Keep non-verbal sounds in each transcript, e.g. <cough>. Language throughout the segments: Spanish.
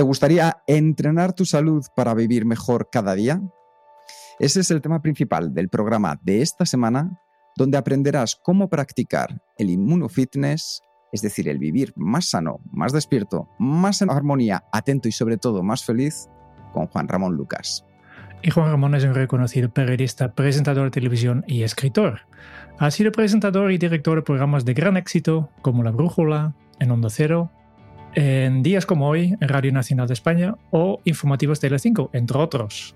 ¿Te gustaría entrenar tu salud para vivir mejor cada día? Ese es el tema principal del programa de esta semana, donde aprenderás cómo practicar el inmunofitness, es decir, el vivir más sano, más despierto, más en armonía, atento y sobre todo más feliz, con Juan Ramón Lucas. Y Juan Ramón es un reconocido periodista, presentador de televisión y escritor. Ha sido presentador y director de programas de gran éxito como La Brújula, en Onda Cero, en días como hoy en Radio Nacional de España o Informativos Tele5, entre otros.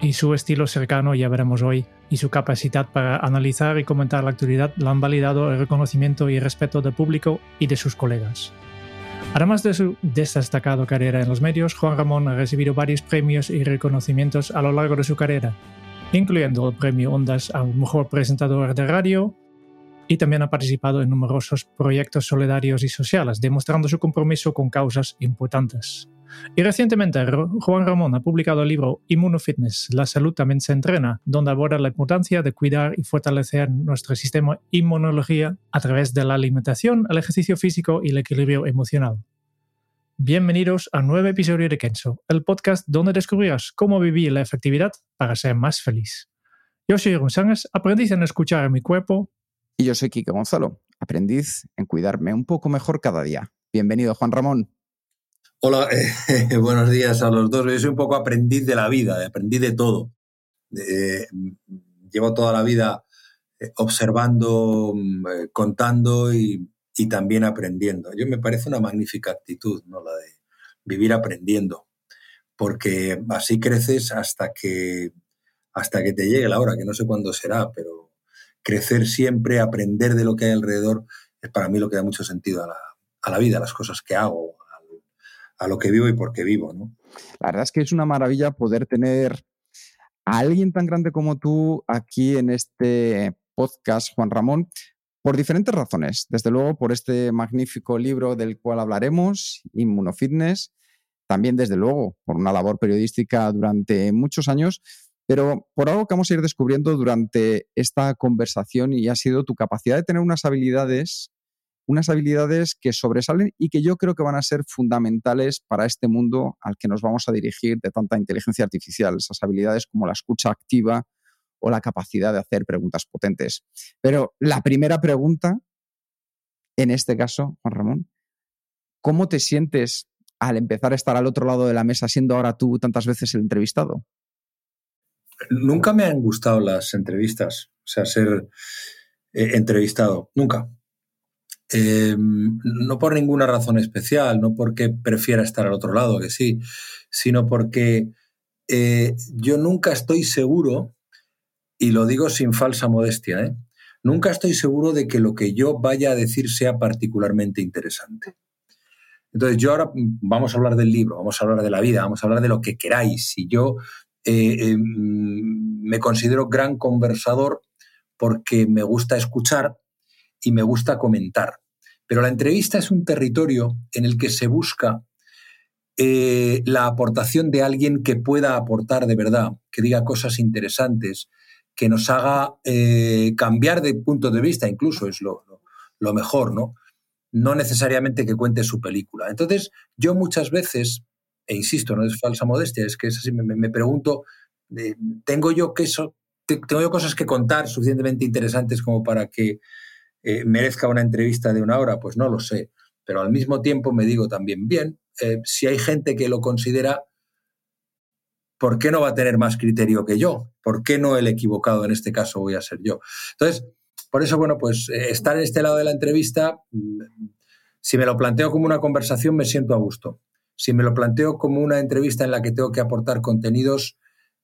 Y su estilo cercano, ya veremos hoy, y su capacidad para analizar y comentar la actualidad la han validado el reconocimiento y respeto del público y de sus colegas. Además de su destacada carrera en los medios, Juan Ramón ha recibido varios premios y reconocimientos a lo largo de su carrera, incluyendo el premio Ondas al mejor presentador de radio, y también ha participado en numerosos proyectos solidarios y sociales, demostrando su compromiso con causas importantes. Y recientemente Juan Ramón ha publicado el libro Inmunofitness, la salud también se entrena, donde aborda la importancia de cuidar y fortalecer nuestro sistema inmunología a través de la alimentación, el ejercicio físico y el equilibrio emocional. Bienvenidos a un nuevo episodio de Kenzo, el podcast donde descubrirás cómo vivir la efectividad para ser más feliz. Yo soy Sánchez, aprendiz en escuchar a mi cuerpo. Y yo soy Kike Gonzalo, aprendiz en cuidarme un poco mejor cada día. Bienvenido, Juan Ramón. Hola, eh, <laughs> buenos días a los dos. Yo soy un poco aprendiz de la vida, aprendiz de todo. llevo toda la vida eh, observando, mm, eh, contando y, también aprendiendo. Yo me parece una magnífica actitud, ¿no? La de vivir aprendiendo, porque así creces hasta que, hasta que te llegue la hora, que no sé cuándo será, pero crecer siempre, aprender de lo que hay alrededor, es para mí lo que da mucho sentido a la, a la vida, a las cosas que hago, a lo que vivo y por qué vivo. ¿no? La verdad es que es una maravilla poder tener a alguien tan grande como tú aquí en este podcast, Juan Ramón, por diferentes razones. Desde luego, por este magnífico libro del cual hablaremos, Inmunofitness. También, desde luego, por una labor periodística durante muchos años, pero por algo que vamos a ir descubriendo durante esta conversación y ha sido tu capacidad de tener unas habilidades unas habilidades que sobresalen y que yo creo que van a ser fundamentales para este mundo al que nos vamos a dirigir de tanta inteligencia artificial, esas habilidades como la escucha activa o la capacidad de hacer preguntas potentes. Pero la primera pregunta, en este caso, Juan Ramón, ¿cómo te sientes al empezar a estar al otro lado de la mesa siendo ahora tú tantas veces el entrevistado? Nunca me han gustado las entrevistas, o sea, ser eh, entrevistado, nunca. Em, no por ninguna razón especial, no porque prefiera estar al otro lado, que sí, sino porque eh, yo nunca estoy seguro, y lo digo sin falsa modestia, ¿eh? nunca estoy seguro de que lo que yo vaya a decir sea particularmente interesante. Entonces, yo ahora mm, vamos a hablar del libro, vamos a hablar de la vida, vamos a hablar de lo que queráis. Y yo eh, em, me considero gran conversador porque me gusta escuchar y me gusta comentar. Pero la entrevista es un territorio en el que se busca eh, la aportación de alguien que pueda aportar de verdad, que diga cosas interesantes, que nos haga eh, cambiar de punto de vista, incluso es lo, mejor, ¿no? No necesariamente que cuente su película. Entonces, yo muchas veces, e insisto, no es falsa modestia, es que es así, me, pregunto, ¿tengo yo, que ¿tengo yo cosas que contar suficientemente interesantes como para que eh, merezca una entrevista de una hora, pues no lo sé. Pero al mismo tiempo me digo también, bien, eh, si hay gente que lo considera, ¿por qué no va a tener más criterio que yo? ¿Por qué no el equivocado en este caso voy a ser yo? Entonces, por eso, bueno, pues eh, estar en este lado de la entrevista, mm, si me lo planteo como una conversación, me siento a gusto. Si me lo planteo como una entrevista en la que tengo que aportar contenidos,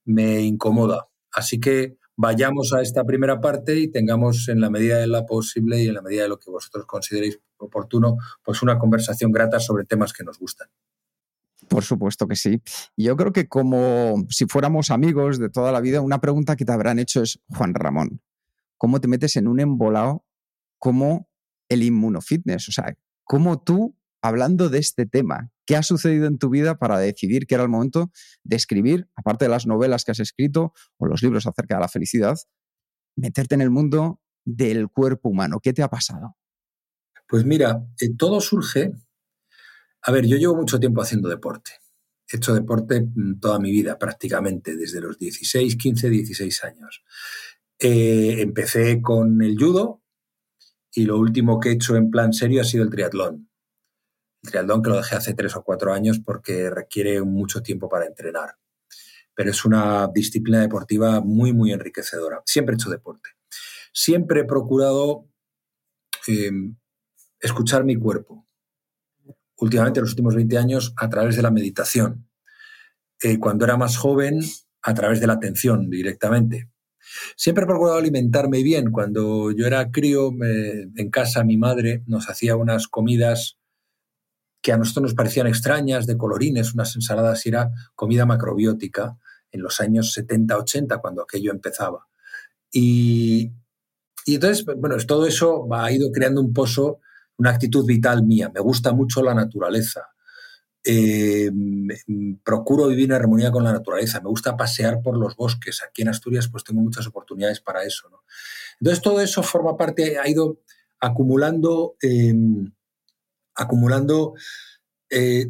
me incomoda. Así que vayamos a esta primera parte y tengamos en la medida de la posible y en la medida de lo que vosotros consideréis oportuno, pues una conversación grata sobre temas que nos gustan. Por supuesto que sí. Yo creo que como si fuéramos amigos de toda la vida, una pregunta que te habrán hecho es, Juan Ramón, ¿cómo te metes en un embolado como el inmunofitness? O sea, ¿cómo tú, hablando de este tema, qué ha sucedido en tu vida para decidir que era el momento de escribir, aparte de las novelas que has escrito o los libros acerca de la felicidad, meterte en el mundo del cuerpo humano? ¿Qué te ha pasado? Pues mira, eh, todo surge a ver, yo llevo mucho tiempo haciendo deporte. He hecho deporte mm, toda mi vida prácticamente, desde los 16, 15, 16 años. Eh, empecé con el judo y lo último que he hecho en plan serio ha sido el triatlón. El triatlón que lo dejé hace tres o cuatro años porque requiere mucho tiempo para entrenar. Pero es una disciplina deportiva muy, muy enriquecedora. Siempre he hecho deporte. Siempre he procurado eh, escuchar mi cuerpo últimamente, en los últimos 20 años, a través de la meditación. Eh, cuando era más joven, a través de la atención directamente. Siempre he procurado alimentarme bien. Cuando yo era crío, en casa mi madre nos hacía unas comidas que a nosotros nos parecían extrañas, de colorines, unas ensaladas, era comida macrobiótica en los años 70-80, cuando aquello empezaba. Y, entonces, bueno, todo eso ha ido creando un pozo una actitud vital mía. Me gusta mucho la naturaleza. Eh, procuro vivir en armonía con la naturaleza. Me gusta pasear por los bosques. Aquí en Asturias pues tengo muchas oportunidades para eso. Entonces todo eso forma parte, ha ido acumulando, em, acumulando eh,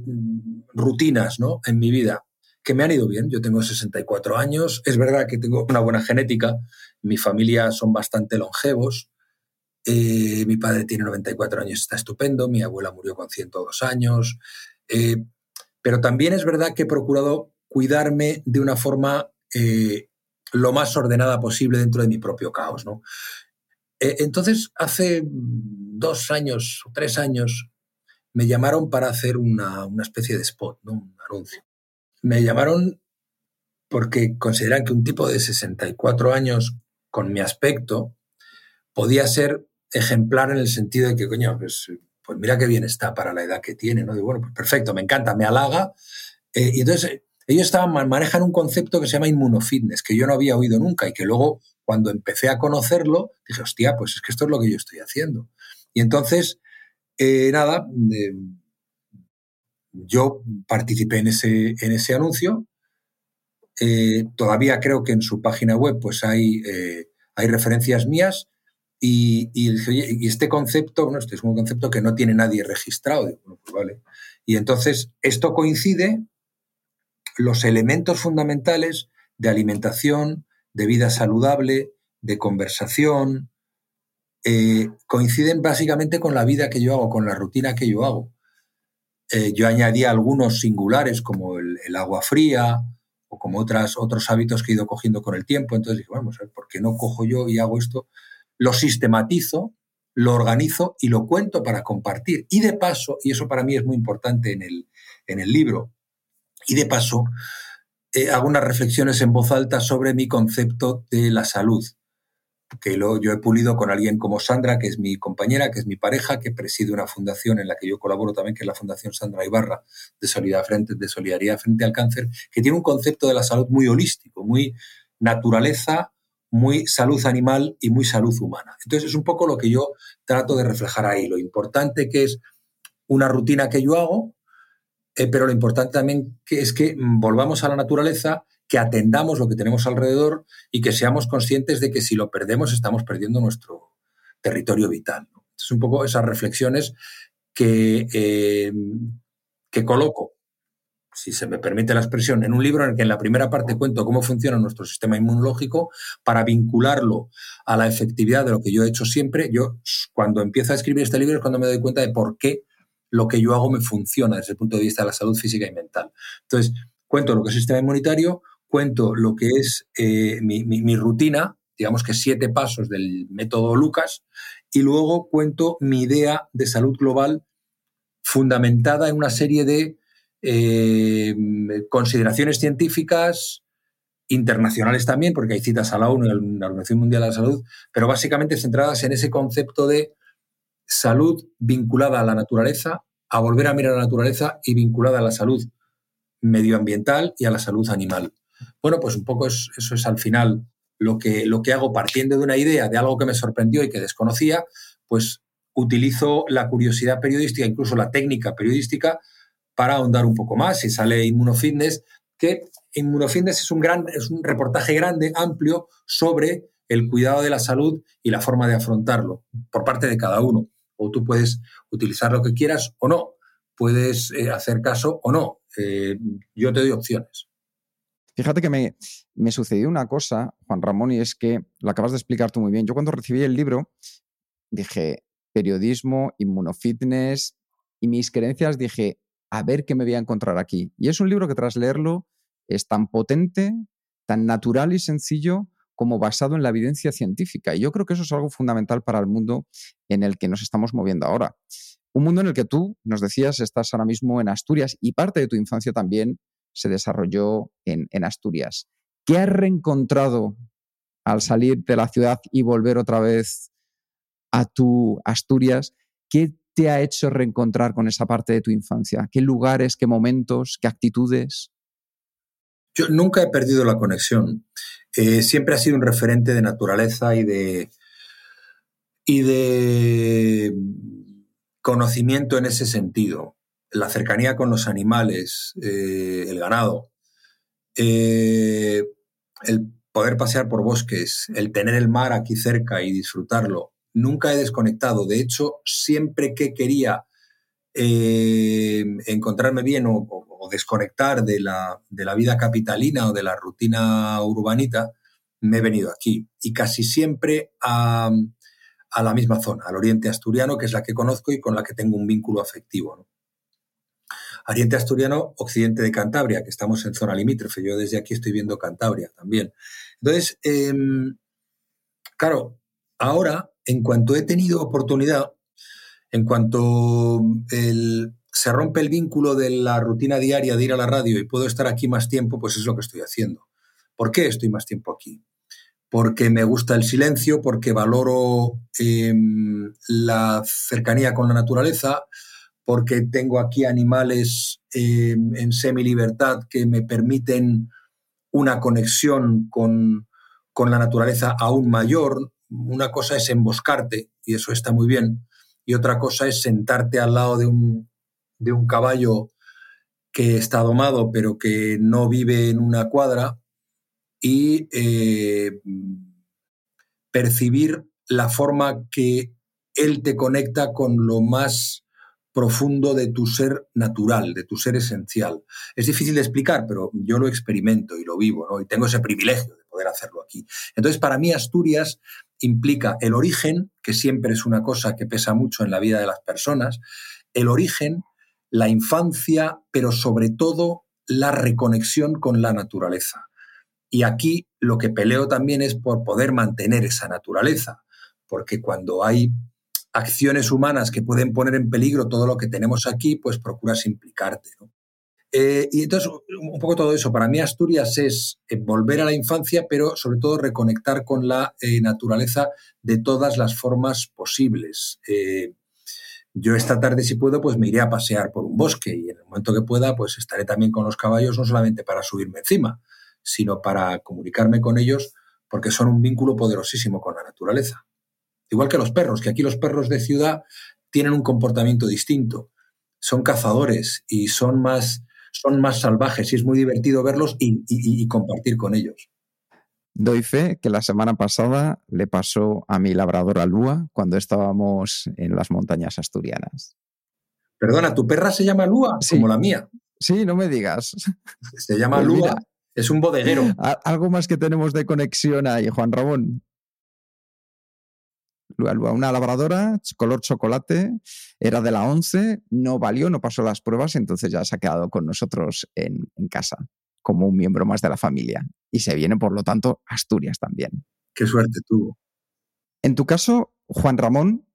rutinas ¿no? en mi vida que me han ido bien. Yo tengo 64 años. Es verdad que tengo una buena genética. Mi familia son bastante longevos. Eh, mi padre tiene 94 años, está estupendo. Mi abuela murió con 102 años. Eh, pero también es verdad que he procurado cuidarme de una forma lo más ordenada posible dentro de mi propio caos. ¿no? entonces, hace dos años tres años, me llamaron para hacer una, una especie de spot, ¿no? un anuncio. Me llamaron porque consideran que un tipo de 64 años con mi aspecto podía ser ejemplar en el sentido de que, coño, pues, pues mira qué bien está para la edad que tiene, ¿no? Digo, bueno, pues perfecto, me encanta, me halaga. Eh, y entonces ellos estaban, manejan un concepto que se llama inmunofitness, que yo no había oído nunca y que luego cuando empecé a conocerlo, dije, hostia, pues es que esto es lo que yo estoy haciendo. Y entonces, eh, nada, yo participé en ese, en ese anuncio. Eh, todavía creo que en su página web pues hay, hay referencias mías y, este concepto, bueno, este es un concepto que no tiene nadie registrado. Pues y entonces esto coincide los elementos fundamentales de alimentación, de vida saludable, de conversación, eh, coinciden básicamente con la vida que yo hago, con la rutina que yo hago. Eh, yo añadí algunos singulares como el, agua fría o como otras, otros hábitos que he ido cogiendo con el tiempo. Entonces dije, vamos a ¿por qué no cojo yo y hago esto? lo sistematizo, lo organizo y lo cuento para compartir. Y de paso, y eso para mí es muy importante en el, en el libro, y de paso, eh, hago unas reflexiones en voz alta sobre mi concepto de la salud, que lo, yo he pulido con alguien como Sandra, que es mi compañera, que es mi pareja, que preside una fundación en la que yo colaboro también, que es la Fundación Sandra Ibarra de Solidaridad Frente, de Solidaridad Frente al Cáncer, que tiene un concepto de la salud muy holístico, muy naturaleza, muy salud animal y muy salud humana. Entonces es un poco lo que yo trato de reflejar ahí, lo importante que es una rutina que yo hago, eh, pero lo importante también que es que volvamos a la naturaleza, que atendamos lo que tenemos alrededor y que seamos conscientes de que si lo perdemos estamos perdiendo nuestro territorio vital. Es un poco esas reflexiones que, eh, que coloco si se me permite la expresión, en un libro en el que en la primera parte cuento cómo funciona nuestro sistema inmunológico para vincularlo a la efectividad de lo que yo he hecho siempre. Yo cuando empiezo a escribir este libro es cuando me doy cuenta de por qué lo que yo hago me funciona desde el punto de vista de la salud física y mental. Entonces, cuento lo que es el sistema inmunitario, cuento lo que es eh, mi, rutina, digamos que siete pasos del método Lucas, y luego cuento mi idea de salud global fundamentada en una serie de eh, consideraciones científicas internacionales también, porque hay citas a la ONU y la Organización Mundial de la Salud, pero básicamente centradas en ese concepto de salud vinculada a la naturaleza, a volver a mirar a la naturaleza y vinculada a la salud medioambiental y a la salud animal. Bueno, pues un poco eso es al final lo que, lo que hago partiendo de una idea, de algo que me sorprendió y que desconocía, pues utilizo la curiosidad periodística, incluso la técnica periodística, para ahondar un poco más. Y sale Inmunofitness, que Inmunofitness es un, gran, es un reportaje grande, amplio, sobre el cuidado de la salud y la forma de afrontarlo por parte de cada uno. O tú puedes utilizar lo que quieras o no, puedes eh, hacer caso o no. Eh, yo te doy opciones. Fíjate que me, me, sucedió una cosa, Juan Ramón, y es que lo acabas de explicar tú muy bien. Yo cuando recibí el libro dije, periodismo, inmunofitness, y mis creencias dije, a ver qué me voy a encontrar aquí. Y es un libro que tras leerlo es tan potente, tan natural y sencillo como basado en la evidencia científica. Y yo creo que eso es algo fundamental para el mundo en el que nos estamos moviendo ahora. Un mundo en el que tú, nos decías, estás ahora mismo en Asturias y parte de tu infancia también se desarrolló en, Asturias. ¿Qué has reencontrado al salir de la ciudad y volver otra vez a tu Asturias? ¿Qué te ha hecho reencontrar con esa parte de tu infancia? ¿Qué lugares, qué momentos, qué actitudes? Yo nunca he perdido la conexión. Eh, siempre ha sido un referente de naturaleza y de, y de conocimiento en ese sentido. La cercanía con los animales, eh, el ganado, eh, el poder pasear por bosques, el tener el mar aquí cerca y disfrutarlo. Nunca he desconectado. De hecho, siempre que quería encontrarme bien o, o desconectar de la, de la vida capitalina o de la rutina urbanita, me he venido aquí. Y casi siempre a, a, la misma zona, al oriente asturiano, que es la que conozco y con la que tengo un vínculo afectivo. Oriente asturiano, occidente de Cantabria, que estamos en zona limítrofe. Yo desde aquí estoy viendo Cantabria también. Entonces, em, claro, ahora, en cuanto he tenido oportunidad, en cuanto se rompe el vínculo de la rutina diaria de ir a la radio y puedo estar aquí más tiempo, pues es lo que estoy haciendo. ¿Por qué estoy más tiempo aquí? Porque me gusta el silencio, porque valoro em, la cercanía con la naturaleza, porque tengo aquí animales em, en semi-libertad que me permiten una conexión con, con la naturaleza aún mayor. Una cosa es emboscarte, y eso está muy bien, y otra cosa es sentarte al lado de un, de un caballo que está domado pero que no vive en una cuadra y eh, percibir la forma que él te conecta con lo más profundo de tu ser natural, de tu ser esencial. Es difícil de explicar, pero yo lo experimento y lo vivo, y tengo ese privilegio de poder hacerlo aquí. Entonces, para mí Asturias implica el origen, que siempre es una cosa que pesa mucho en la vida de las personas, el origen, la infancia, pero sobre todo la reconexión con la naturaleza. Y aquí lo que peleo también es por poder mantener esa naturaleza, porque cuando hay acciones humanas que pueden poner en peligro todo lo que tenemos aquí, pues procuras implicarte. Eh, y entonces, un poco todo eso. Para mí Asturias es eh, volver a la infancia, pero sobre todo reconectar con la eh, naturaleza de todas las formas posibles. Yo esta tarde, si puedo, pues me iré a pasear por un bosque y en el momento que pueda, pues estaré también con los caballos, no solamente para subirme encima, sino para comunicarme con ellos, porque son un vínculo poderosísimo con la naturaleza. Igual que los perros, que aquí los perros de ciudad tienen un comportamiento distinto. Son cazadores y son más, son más salvajes y es muy divertido verlos y compartir con ellos. Doy fe que la semana pasada le pasó a mi labradora Lua cuando estábamos en las montañas asturianas. Perdona, ¿tu perra se llama Lua? Como la mía. Sí, no me digas. Se llama pues Lua, es un bodeguero. Algo más que tenemos de conexión ahí, Juan Ramón. Una labradora, color chocolate, era de la 11, no valió, no pasó las pruebas, entonces ya se ha quedado con nosotros en casa como un miembro más de la familia. Y se viene, por lo tanto, Asturias también. Qué suerte tuvo. En tu caso, Juan Ramón,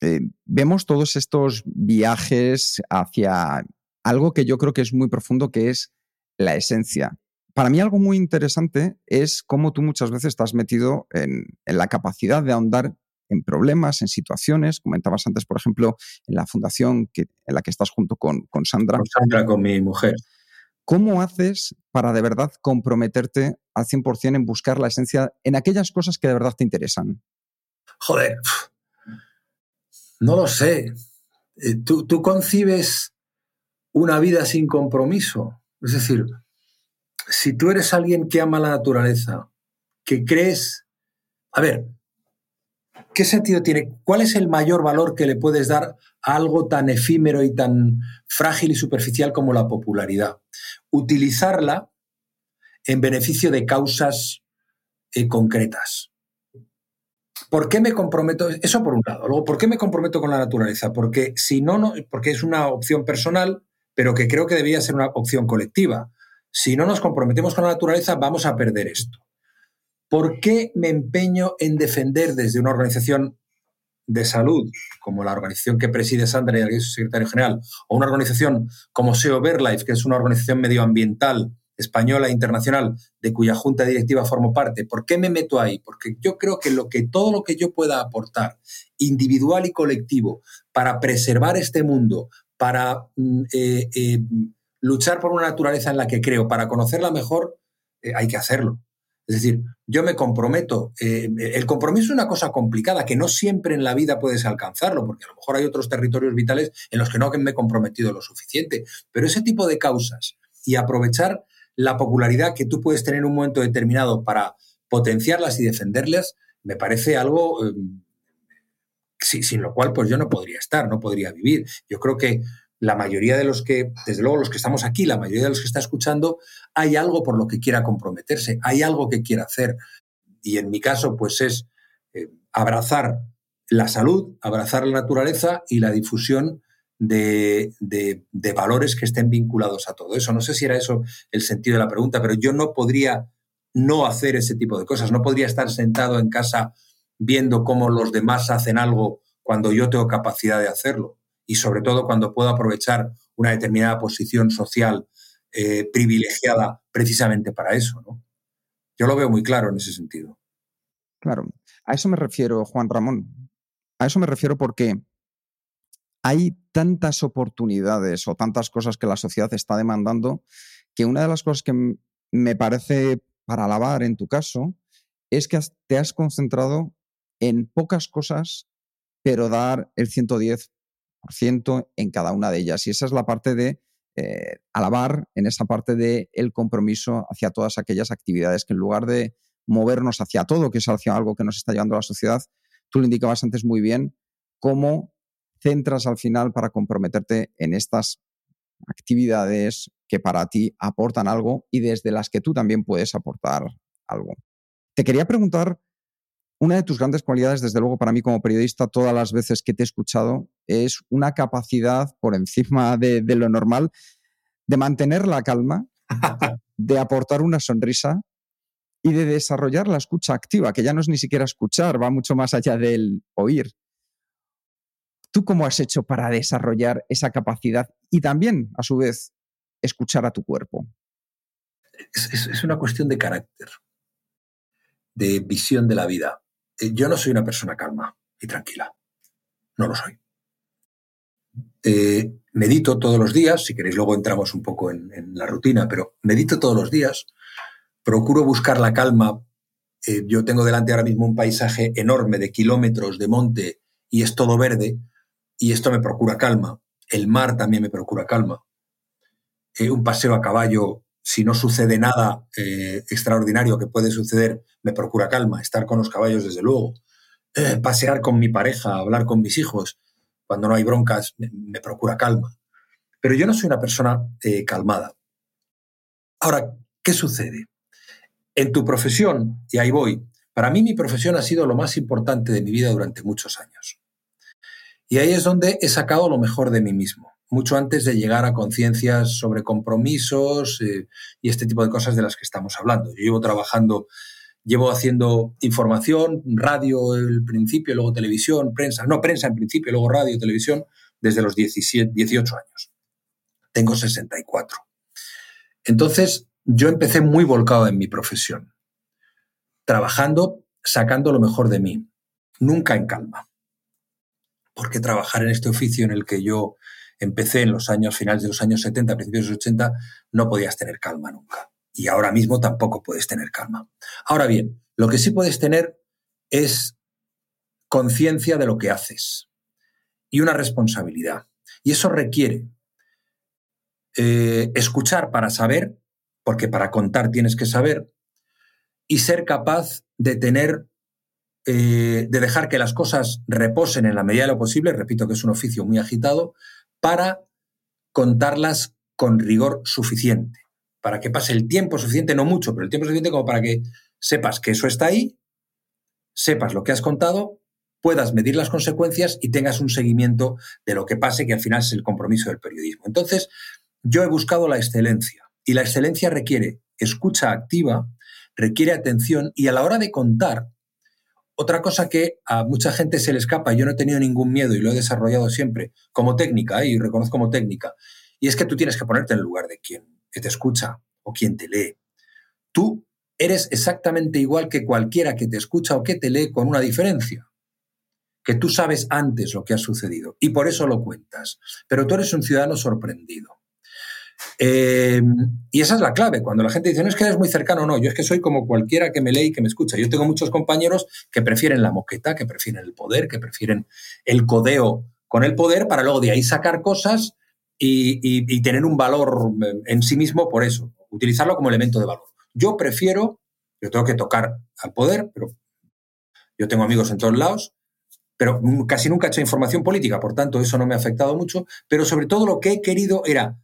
eh, vemos todos estos viajes hacia algo que yo creo que es muy profundo, que es la esencia. para mí algo muy interesante es cómo tú muchas veces estás metido en, la capacidad de ahondar en problemas, en situaciones. Comentabas antes, por ejemplo, en la fundación que, en la que estás junto con, con Sandra. Con Sandra, con mi mujer. ¿Cómo haces para de verdad comprometerte al 100% en buscar la esencia en aquellas cosas que de verdad te interesan? Joder, no lo sé. Eh, ¿Tú, tú concibes una vida sin compromiso? Es decir, si tú eres alguien que ama la naturaleza, que crees, a ver, ¿qué sentido tiene? ¿Cuál es el mayor valor que le puedes dar a algo tan efímero y tan frágil y superficial como la popularidad? Utilizarla en beneficio de causas eh, concretas. ¿Por qué me comprometo? Eso por un lado. Luego, ¿por qué me comprometo con la naturaleza? Porque si no, no, porque es una opción personal, pero que creo que debería ser una opción colectiva. Si no nos comprometemos con la naturaleza, vamos a perder esto. ¿Por qué me empeño en defender desde una organización de salud, como la organización que preside Sandra y su secretario general, o una organización como SEO Verlife, que es una organización medioambiental española e internacional de cuya junta directiva formo parte. ¿Por qué me meto ahí? Porque yo creo que, lo que todo lo que yo pueda aportar, individual y colectivo, para preservar este mundo, para mm, eh, eh, luchar por una naturaleza en la que creo, para conocerla mejor, eh, hay que hacerlo. Es decir, yo me comprometo. Eh, el compromiso es una cosa complicada que no siempre en la vida puedes alcanzarlo, porque a lo mejor hay otros territorios vitales en los que no me he comprometido lo suficiente. Pero ese tipo de causas y aprovechar la popularidad que tú puedes tener en un momento determinado para potenciarlas y defenderlas, me parece algo em, sin lo cual pues yo no podría estar, no podría vivir. Yo creo que la mayoría de los que, desde luego los que estamos aquí, la mayoría de los que está escuchando, hay algo por lo que quiera comprometerse, hay algo que quiera hacer. Y en mi caso, pues es eh, abrazar la salud, abrazar la naturaleza y la difusión de, de, valores que estén vinculados a todo eso. No sé si era eso el sentido de la pregunta, pero yo no podría no hacer ese tipo de cosas, no podría estar sentado en casa viendo cómo los demás hacen algo cuando yo tengo capacidad de hacerlo y sobre todo cuando puedo aprovechar una determinada posición social eh, privilegiada precisamente para eso. ¿no? Yo lo veo muy claro en ese sentido. Claro, a eso me refiero, Juan Ramón. A eso me refiero porque hay tantas oportunidades o tantas cosas que la sociedad está demandando que una de las cosas que me parece para alabar en tu caso es que te has concentrado en pocas cosas, pero dar el 110 en cada una de ellas. Y esa es la parte de eh, alabar, en esa parte del el compromiso hacia todas aquellas actividades que en lugar de movernos hacia todo, que es hacia algo que nos está llevando a la sociedad, tú lo indicabas antes muy bien, cómo centras al final para comprometerte en estas actividades que para ti aportan algo y desde las que tú también puedes aportar algo. Te quería preguntar una de tus grandes cualidades, desde luego, para mí como periodista, todas las veces que te he escuchado, es una capacidad por encima de, lo normal de mantener la calma, <laughs> de aportar una sonrisa y de desarrollar la escucha activa, que ya no es ni siquiera escuchar, va mucho más allá del oír. ¿Tú cómo has hecho para desarrollar esa capacidad y también, a su vez, escuchar a tu cuerpo? es una cuestión de carácter, de visión de la vida. Eh, yo no soy una persona calma y tranquila. No lo soy. Eh, medito todos los días, si queréis luego entramos un poco en, la rutina, pero medito todos los días, procuro buscar la calma. Eh, yo tengo delante ahora mismo un paisaje enorme de kilómetros de monte y es todo verde y esto me procura calma. El mar también me procura calma. un paseo a caballo si no sucede nada eh, extraordinario que puede suceder, me procura calma. Estar con los caballos, desde luego. Eh, pasear con mi pareja, hablar con mis hijos, cuando no hay broncas, me, procura calma. Pero yo no soy una persona eh, calmada. Ahora, ¿qué sucede? En tu profesión, y ahí voy, para mí mi profesión ha sido lo más importante de mi vida durante muchos años. Y ahí es donde he sacado lo mejor de mí mismo mucho antes de llegar a conciencias sobre compromisos eh, y este tipo de cosas de las que estamos hablando. Yo llevo trabajando, llevo haciendo información, radio el principio, luego televisión, prensa, no, prensa en principio, luego radio, televisión, desde los 17, 18 años. Tengo 64. Entonces, yo empecé muy volcado en mi profesión, trabajando, sacando lo mejor de mí, nunca en calma. Porque trabajar en este oficio en el que yo empecé en los años finales de los años 70, principios de los 80, no podías tener calma nunca. Y ahora mismo tampoco puedes tener calma. Ahora bien, lo que sí puedes tener es conciencia de lo que haces y una responsabilidad. Y eso requiere eh, escuchar para saber, porque para contar tienes que saber, y ser capaz de tener, eh, de dejar que las cosas reposen en la medida de lo posible, repito que es un oficio muy agitado, para contarlas con rigor suficiente, para que pase el tiempo suficiente, no mucho, pero el tiempo suficiente como para que sepas que eso está ahí, sepas lo que has contado puedas medir las consecuencias y tengas un seguimiento de lo que pase, que al final es el compromiso del periodismo. Entonces, yo he buscado la excelencia y la excelencia requiere escucha activa, requiere atención y a la hora de contar, otra cosa que a mucha gente se le escapa, yo no he tenido ningún miedo y lo he desarrollado siempre como técnica ¿eh? y reconozco como técnica, y es que tú tienes que ponerte en el lugar de quien te escucha o quien te lee. Tú eres exactamente igual que cualquiera que te escucha o que te lee con una diferencia que tú sabes antes lo que ha sucedido y por eso lo cuentas, pero tú eres un ciudadano sorprendido. Eh, y esa es la clave. Cuando la gente dice, no es que eres muy cercano, no, yo es que soy como cualquiera que me lee y que me escucha. Yo tengo muchos compañeros que prefieren la moqueta, que prefieren el poder, que prefieren el codeo con el poder para luego de ahí sacar cosas y, y tener un valor en sí mismo por eso, utilizarlo como elemento de valor. Yo prefiero, yo tengo que tocar al poder, pero yo tengo amigos en todos lados, pero casi nunca he hecho información política, por tanto eso no me ha afectado mucho, pero sobre todo lo que he querido era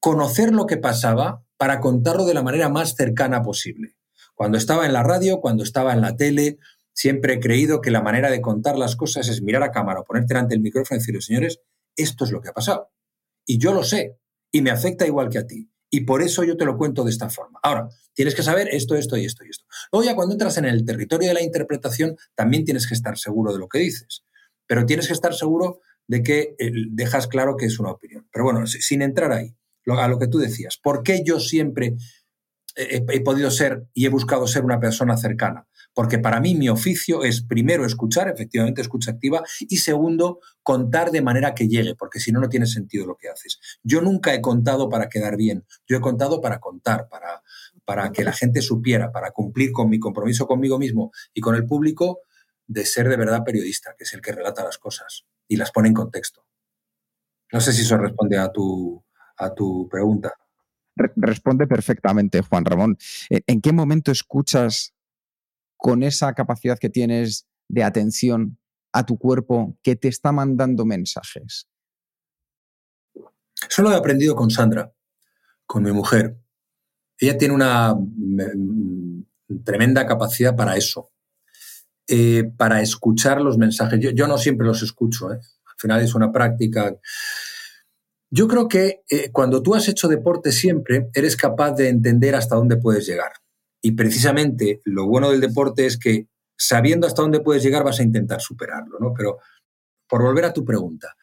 conocer lo que pasaba para contarlo de la manera más cercana posible. Cuando estaba en la radio, cuando estaba en la tele, siempre he creído que la manera de contar las cosas es mirar a cámara, ponerte delante del micrófono y decirle, señores, esto es lo que ha pasado. Y yo lo sé, y me afecta igual que a ti. Y por eso yo te lo cuento de esta forma. Ahora, tienes que saber esto, esto y esto y esto. Luego ya cuando entras en el territorio de la interpretación, también tienes que estar seguro de lo que dices. Pero tienes que estar seguro de que eh, dejas claro que es una opinión. Pero bueno, sin entrar ahí, a lo que tú decías, ¿por qué yo siempre he podido ser y he buscado ser una persona cercana? Porque para mí mi oficio es primero escuchar, efectivamente escucha activa, y segundo, contar de manera que llegue, porque si no, no tiene sentido lo que haces. Yo nunca he contado para quedar bien, yo he contado para contar, para, para que la gente supiera, para cumplir con mi compromiso conmigo mismo y con el público de ser de verdad periodista, que es el que relata las cosas y las pone en contexto. No sé si eso responde a tu, a tu pregunta. Responde perfectamente, Juan Ramón. ¿En qué momento escuchas con esa capacidad que tienes de atención a tu cuerpo que te está mandando mensajes? Eso lo he aprendido con Sandra, con mi mujer. Ella tiene una mm, tremenda capacidad para eso, eh, para escuchar los mensajes. Yo, no siempre los escucho, ¿eh? al final es una práctica. Yo creo que eh, cuando tú has hecho deporte siempre, eres capaz de entender hasta dónde puedes llegar. Y precisamente lo bueno del deporte es que sabiendo hasta dónde puedes llegar vas a intentar superarlo, ¿no? Pero por volver a tu pregunta,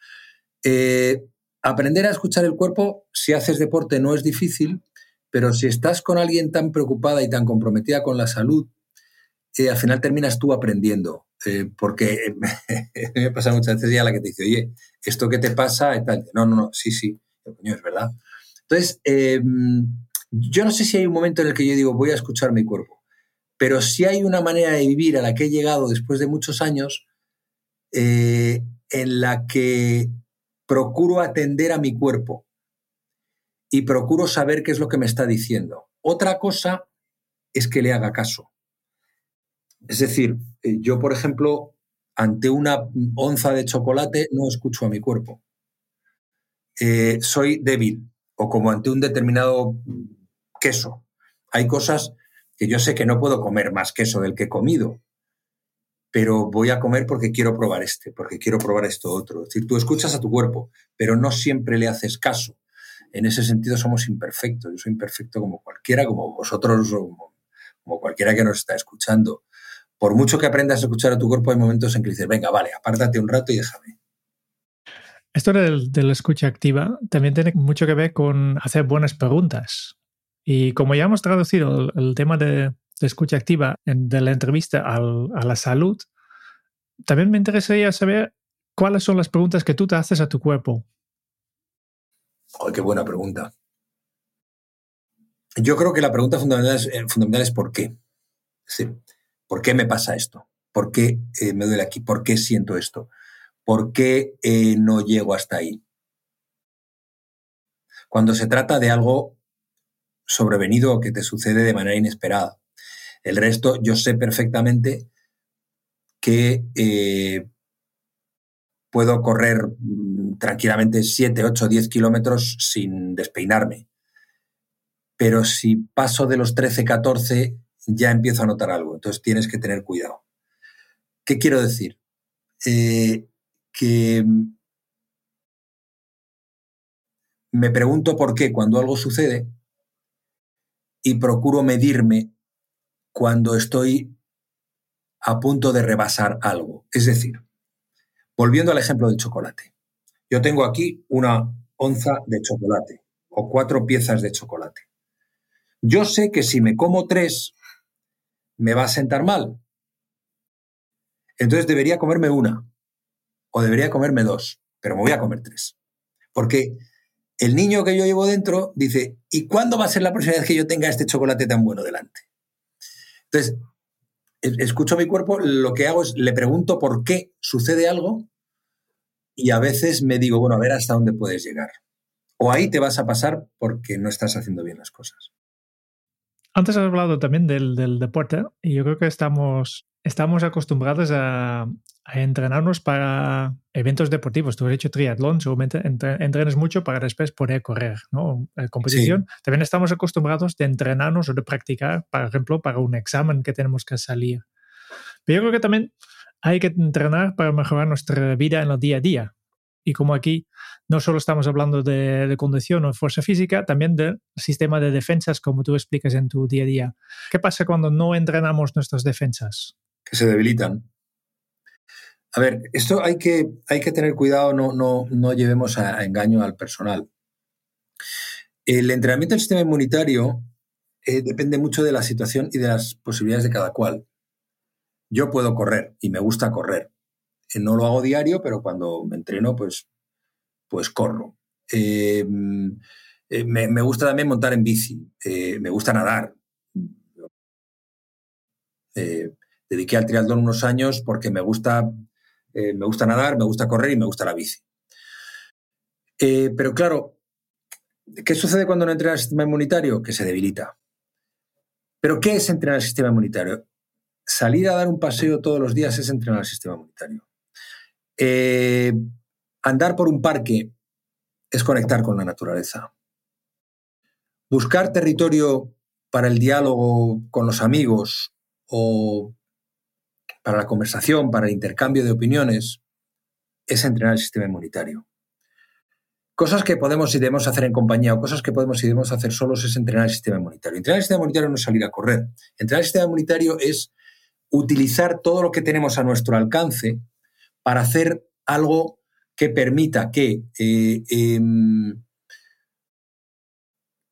eh, aprender a escuchar el cuerpo si haces deporte no es difícil, pero si estás con alguien tan preocupada y tan comprometida con la salud, eh, al final terminas tú aprendiendo. Eh, porque <laughs> me pasa muchas veces ya la que te dice, oye, ¿esto qué te pasa? Y tal. No, no, no, sí, sí, es verdad. Entonces, yo no sé si hay un momento en el que yo digo, voy a escuchar mi cuerpo, pero si hay una manera de vivir a la que he llegado después de muchos años eh, en la que procuro atender a mi cuerpo y procuro saber qué es lo que me está diciendo. Otra cosa es que le haga caso. Es decir, eh, yo, por ejemplo, ante una onza de chocolate no escucho a mi cuerpo. Eh, soy débil o como ante un determinado queso. Hay cosas que yo sé que no puedo comer más queso del que he comido, pero voy a comer porque quiero probar este, porque quiero probar esto otro. Es decir, tú escuchas a tu cuerpo, pero no siempre le haces caso. En ese sentido somos imperfectos. Yo soy imperfecto como cualquiera, como vosotros, como, cualquiera que nos está escuchando. Por mucho que aprendas a escuchar a tu cuerpo, hay momentos en que dices, venga, vale, apártate un rato y déjame. Esto de la escucha activa también tiene mucho que ver con hacer buenas preguntas Y como ya hemos traducido el, tema de, escucha activa de la entrevista a la salud, también me interesaría saber cuáles son las preguntas que tú te haces a tu cuerpo. Oh, qué buena pregunta. Yo creo que la pregunta fundamental es, eh, fundamental es ¿por qué? ¿Por qué me pasa esto? ¿Por qué eh, me duele aquí? ¿Por qué siento esto? ¿Por qué eh, no llego hasta ahí? Cuando se trata de algo sobrevenido o que te sucede de manera inesperada. El resto, yo sé perfectamente que puedo correr mm, tranquilamente 7, 8, 10 kilómetros sin despeinarme pero si paso de los 13, 14, ya empiezo a notar algo. Entonces tienes que tener cuidado. ¿Qué quiero decir? Eh, que me pregunto por qué cuando algo sucede y procuro medirme cuando estoy a punto de rebasar algo. Es decir, volviendo al ejemplo del chocolate. Yo tengo aquí una onza de chocolate o cuatro piezas de chocolate. Yo sé que si me como tres, me va a sentar mal. Entonces debería comerme una o debería comerme dos, pero me voy a comer tres. Porque el niño que yo llevo dentro dice, ¿y cuándo va a ser la próxima vez que yo tenga este chocolate tan bueno delante? Entonces, escucho mi cuerpo, lo que hago es, le pregunto por qué sucede algo y a veces me digo, bueno, a ver hasta dónde puedes llegar. O ahí te vas a pasar porque no estás haciendo bien las cosas. Antes has hablado también del, deporte y yo creo que estamos, estamos acostumbrados a, entrenarnos para eventos deportivos. Tú has hecho triatlón, seguramente entrenas mucho para después poder correr, ¿no? En competición. También estamos acostumbrados de entrenarnos o de practicar, por ejemplo, para un examen que tenemos que salir. Pero yo creo que también hay que entrenar para mejorar nuestra vida en el día a día. Y como aquí no solo estamos hablando de, condición o fuerza física, también del sistema de defensas, como tú explicas en tu día a día. ¿Qué pasa cuando no entrenamos nuestras defensas? Que se debilitan. A ver, esto hay que, hay que tener cuidado, no, no, no llevemos a, engaño al personal. El entrenamiento del sistema inmunitario eh, depende mucho de la situación y de las posibilidades de cada cual. Yo puedo correr y me gusta correr, no lo hago diario, pero cuando me entreno, pues, pues corro. Em, eh, me, gusta también montar en bici, eh, me gusta nadar. Eh, dediqué al triatlón unos años porque me gusta, me gusta nadar, me gusta correr y me gusta la bici. pero claro, ¿qué sucede cuando no entrena el sistema inmunitario? Que se debilita. ¿Pero qué es entrenar el sistema inmunitario? Salir a dar un paseo todos los días es entrenar el sistema inmunitario. Eh, andar por un parque es conectar con la naturaleza. Buscar territorio para el diálogo con los amigos o para la conversación, para el intercambio de opiniones, es entrenar el sistema inmunitario. Cosas que podemos y debemos hacer en compañía o cosas que podemos y debemos hacer solos es entrenar el sistema inmunitario. Entrenar el sistema inmunitario no es salir a correr. Entrenar el sistema inmunitario es utilizar todo lo que tenemos a nuestro alcance para hacer algo que permita que eh, em,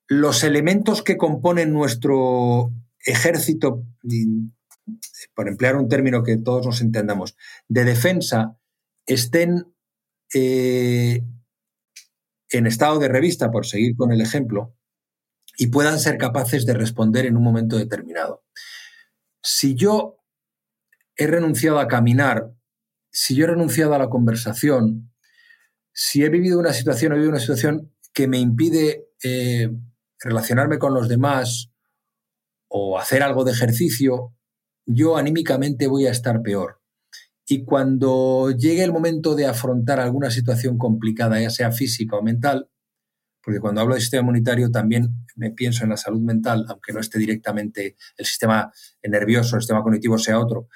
los elementos que componen nuestro ejército, por emplear un término que todos nos entendamos, de defensa, estén eh, en estado de revista, por seguir con el ejemplo, y puedan ser capaces de responder en un momento determinado. Si yo he renunciado a caminar si yo he renunciado a la conversación, si he vivido una situación, he vivido una situación que me impide eh, relacionarme con los demás o hacer algo de ejercicio, yo anímicamente voy a estar peor. Y cuando llegue el momento de afrontar alguna situación complicada, ya sea física o mental, porque cuando hablo de sistema inmunitario también me pienso en la salud mental, aunque no esté directamente el sistema nervioso, el sistema cognitivo sea otro,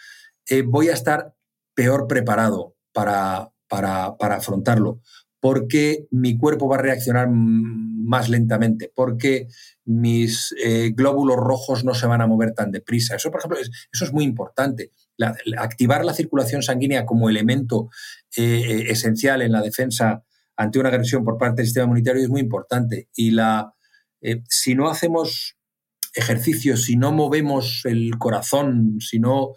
eh, voy a estar peor preparado para, para, afrontarlo, porque mi cuerpo va a reaccionar más lentamente, porque mis eh, glóbulos rojos no se van a mover tan deprisa. Eso, por ejemplo, es, eso es muy importante. activar la circulación sanguínea como elemento eh, eh, esencial en la defensa ante una agresión por parte del sistema inmunitario es muy importante. Y la, si no hacemos ejercicio, si no movemos el corazón, si no,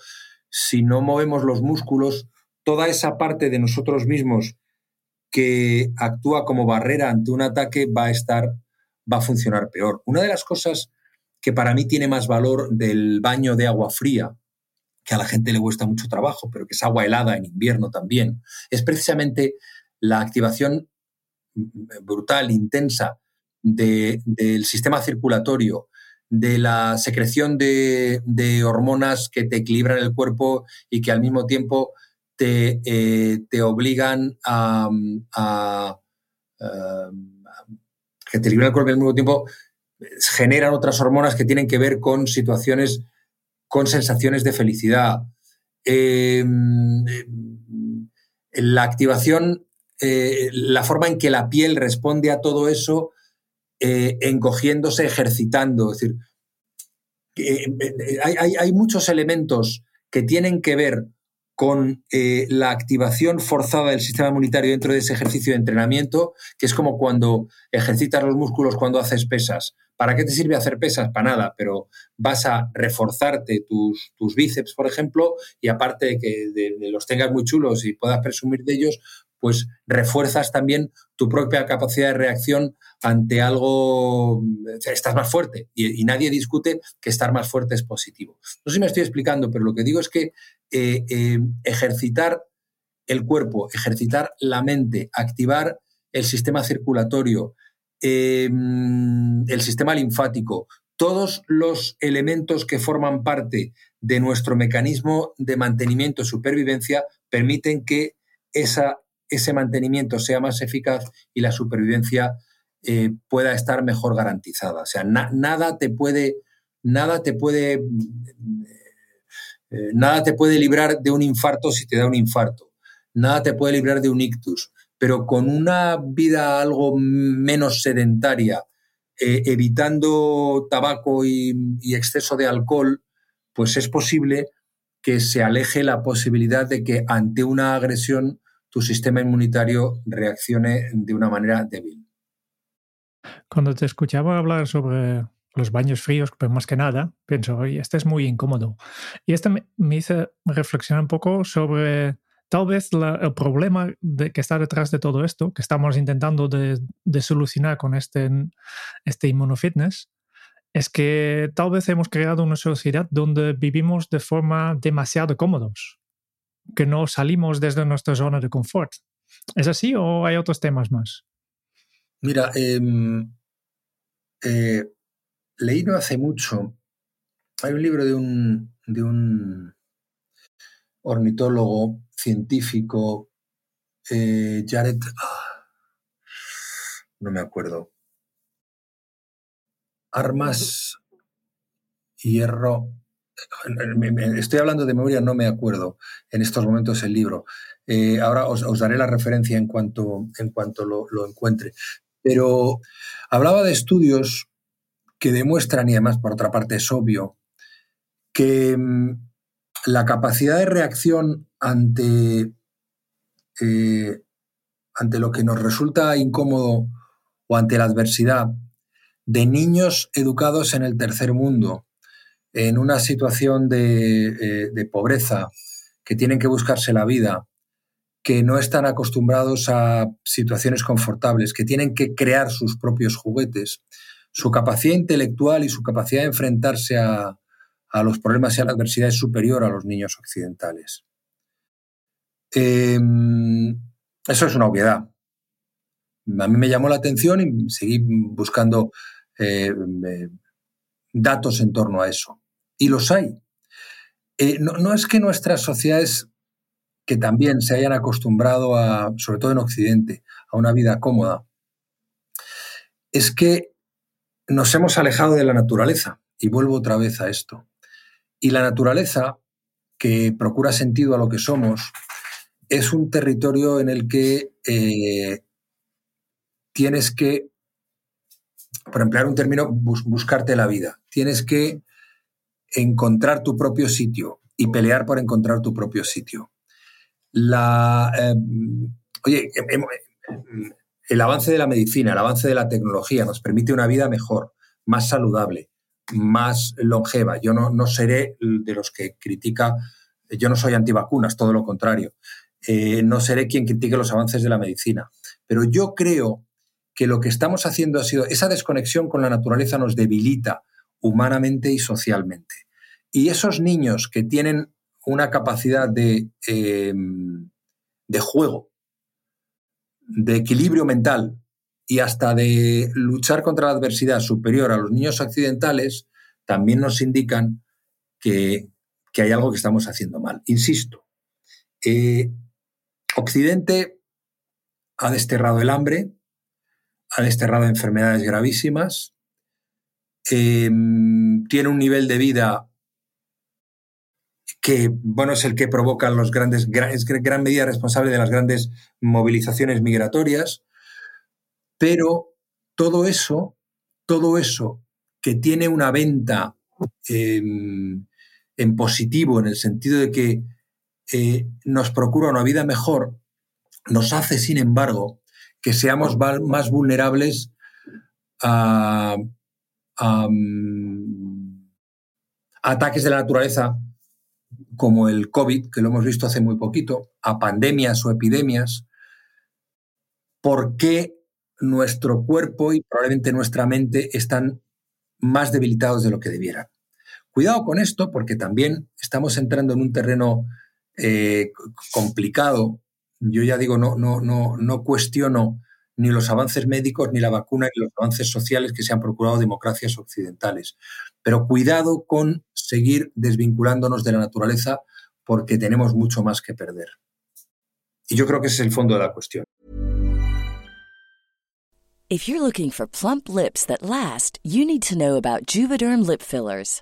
si no movemos los músculos, toda esa parte de nosotros mismos que actúa como barrera ante un ataque va a estar, va a funcionar peor. Una de las cosas que para mí tiene más valor del baño de agua fría, que a la gente le cuesta mucho trabajo, pero que es agua helada en invierno también, es precisamente la activación brutal, intensa del sistema circulatorio, de la secreción de, hormonas que te equilibran el cuerpo y que al mismo tiempo te, eh, obligan a, que te equilibran el cuerpo y al mismo tiempo generan otras hormonas que tienen que ver con situaciones, con sensaciones de felicidad. La activación, eh, la forma en que la piel responde a todo eso eh, encogiéndose, ejercitando. Es decir, eh, eh, hay, muchos elementos que tienen que ver con la activación forzada del sistema inmunitario dentro de ese ejercicio de entrenamiento, que es como cuando ejercitas los músculos cuando haces pesas. ¿Para qué te sirve hacer pesas? Para nada, pero vas a reforzarte tus, bíceps, por ejemplo, y aparte de que los tengas muy chulos y puedas presumir de ellos, pues refuerzas también tu propia capacidad de reacción ante algo, estás más fuerte y, nadie discute que estar más fuerte es positivo. No sé si me estoy explicando, pero lo que digo es que eh, eh, ejercitar el cuerpo, ejercitar la mente, activar el sistema circulatorio, em, el sistema linfático, todos los elementos que forman parte de nuestro mecanismo de mantenimiento y supervivencia permiten que esa ese mantenimiento sea más eficaz y la supervivencia eh, pueda estar mejor garantizada. O sea, nada te puede, nada te puede, eh, nada te puede librar de un infarto si te da un infarto. Nada te puede librar de un ictus. Pero con una vida algo menos sedentaria, eh, evitando tabaco y, y exceso de alcohol, pues es posible que se aleje la posibilidad de que ante una agresión tu sistema inmunitario reaccione de una manera débil. Cuando te escuchaba hablar sobre los baños fríos, pero más que nada, pienso, oye, este es muy incómodo. Y esto me, hizo reflexionar un poco sobre tal vez el problema de, que está detrás de todo esto, que estamos intentando de, solucionar con este, este inmunofitness, es que tal vez hemos creado una sociedad donde vivimos de forma demasiado cómodos que no salimos desde nuestra zona de confort. ¿Es así o hay otros temas más? Mira, em, eh, leí no hace mucho, hay un libro de un, de un ornitólogo científico, eh, Jared, ah, no me acuerdo, Armas, Hierro, estoy hablando de memoria, no me acuerdo en estos momentos el libro. Eh, ahora os, daré la referencia en cuanto, en cuanto lo, encuentre. Pero hablaba de estudios que demuestran, y además por otra parte es obvio, que mm, la capacidad de reacción ante, eh, ante lo que nos resulta incómodo o ante la adversidad de niños educados en el tercer mundo, en una situación eh, de, pobreza, que tienen que buscarse la vida, que no están acostumbrados a situaciones confortables, que tienen que crear sus propios juguetes, su capacidad intelectual y su capacidad de enfrentarse a, los problemas y a la adversidad es superior a los niños occidentales. Em, eso es una obviedad. A mí me llamó la atención y seguí buscando eh, eh, datos en torno a eso y los hay. Eh, no, es que nuestras sociedades que también se hayan acostumbrado a, sobre todo en Occidente, a una vida cómoda, es que nos hemos alejado de la naturaleza. Y vuelvo otra vez a esto. Y la naturaleza, que procura sentido a lo que somos, es un territorio en el que eh, tienes que, por emplear un término, buscarte la vida. Tienes que encontrar tu propio sitio y pelear por encontrar tu propio sitio. La, eh, oye, el avance de la medicina, el avance de la tecnología nos permite una vida mejor, más saludable, más longeva. Yo no, no seré de los que critica, yo no soy antivacunas, todo lo contrario. Eh, no seré quien critique los avances de la medicina. Pero yo creo que lo que estamos haciendo ha sido, esa desconexión con la naturaleza nos debilita humanamente y socialmente. Y esos niños que tienen una capacidad de, eh, de juego, de equilibrio mental y hasta de luchar contra la adversidad superior a los niños occidentales, también nos indican que, hay algo que estamos haciendo mal. Insisto, eh, Occidente ha desterrado el hambre, ha desterrado enfermedades gravísimas, em, tiene un nivel de vida que bueno, es el que provoca los grandes, es gran medida responsable de las grandes movilizaciones migratorias, pero todo eso, todo eso que tiene una venta em, en positivo, en el sentido de que eh, nos procura una vida mejor, nos hace, sin embargo, que seamos más vulnerables a, ataques de la naturaleza como el COVID, que lo hemos visto hace muy poquito, a pandemias o epidemias, ¿por qué nuestro cuerpo y probablemente nuestra mente están más debilitados de lo que debieran? Cuidado con esto porque también estamos entrando en un terreno eh, complicado yo ya digo, no, no, no, no cuestiono ni los avances médicos, ni la vacuna, ni los avances sociales que se han procurado democracias occidentales. Pero cuidado con seguir desvinculándonos de la naturaleza porque tenemos mucho más que perder. Y yo creo que ese es el fondo de la cuestión. If you're looking for plump lips that last, you need to know about Juvederm lip fillers.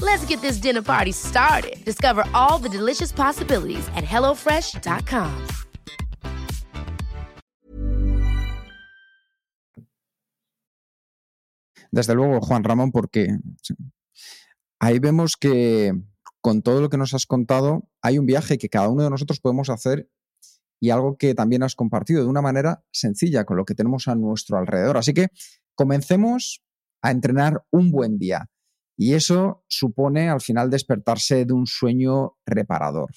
Let's get this dinner party started. Discover all the delicious possibilities at HelloFresh.com. Desde luego, Juan Ramón, porque ahí vemos que con todo lo que nos has contado, hay un viaje que cada uno de nosotros podemos hacer y algo que también has compartido de una manera sencilla con lo que tenemos a nuestro alrededor. Así que comencemos a entrenar un buen día. Y eso supone al final despertarse de un sueño reparador.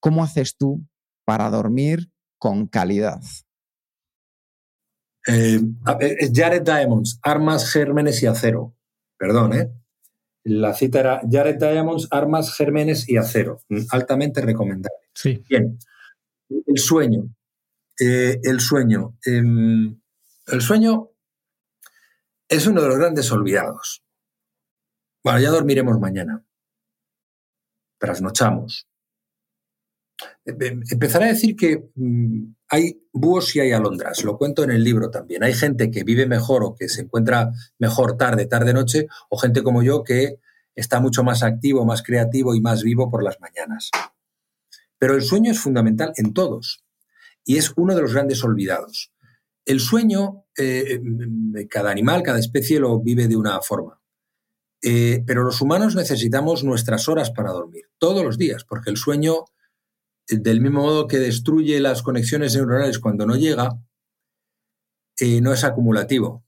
¿Cómo haces tú para dormir con calidad? Eh, Jared Diamonds, Armas, Gérmenes y Acero. Perdón, ¿eh? La cita era Jared Diamonds, Armas, Gérmenes y Acero. Altamente recomendable. Sí. Bien. El sueño. Eh, el sueño. Em, el sueño es uno de los grandes olvidados. Bueno, ya dormiremos mañana. Trasnochamos. Empezaré a decir que mm, hay búhos y hay alondras. Lo cuento en el libro también. Hay gente que vive mejor o que se encuentra mejor tarde, tarde, noche, o gente como yo que está mucho más activo, más creativo y más vivo por las mañanas. Pero el sueño es fundamental en todos y es uno de los grandes olvidados. El sueño, eh, mm, cada animal, cada especie lo vive de una forma. Eh, pero los humanos necesitamos nuestras horas para dormir, todos los días, porque el sueño, eh, del mismo modo que destruye las conexiones neuronales cuando no llega, eh, no es acumulativo.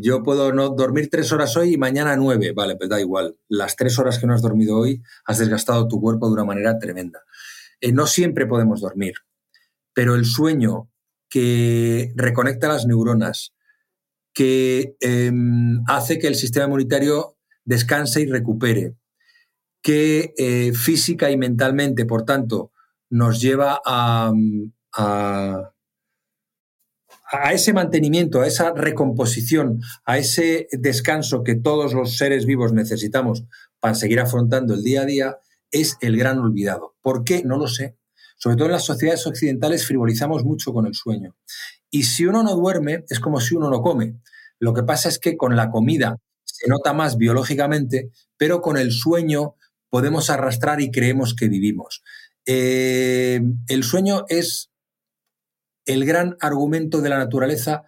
yo puedo no dormir tres horas hoy y mañana nueve, vale, pues da igual. Las tres horas que no has dormido hoy has desgastado tu cuerpo de una manera tremenda. no siempre podemos dormir, pero el sueño que reconecta las neuronas, que em, hace que el sistema inmunitario descanse y recupere, que eh, física y mentalmente, por tanto, nos lleva a, a, ese mantenimiento, a esa recomposición, a ese descanso que todos los seres vivos necesitamos para seguir afrontando el día a día, es el gran olvidado. ¿Por qué? No lo sé. Sobre todo en las sociedades occidentales frivolizamos mucho con el sueño. Y si uno no duerme, es como si uno no come. Lo que pasa es que con la comida se nota más biológicamente, pero con el sueño podemos arrastrar y creemos que vivimos. Eh, el sueño es el gran argumento de la naturaleza,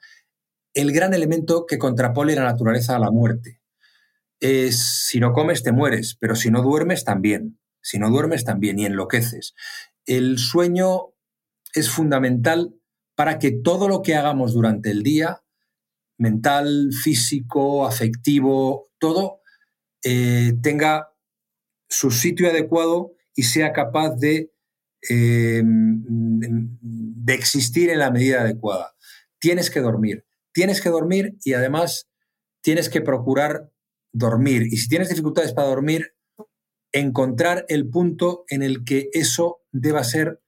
el gran elemento que contrapone la naturaleza a la muerte. Es, si no comes, te mueres, pero si no duermes, también. Si no duermes, también, y enloqueces. El sueño es fundamental para que todo lo que hagamos durante el día mental, físico, afectivo, todo, eh, tenga su sitio adecuado y sea capaz de, eh, de existir en la medida adecuada. Tienes que dormir, tienes que dormir y además tienes que procurar dormir. Y si tienes dificultades para dormir, encontrar el punto en el que eso deba ser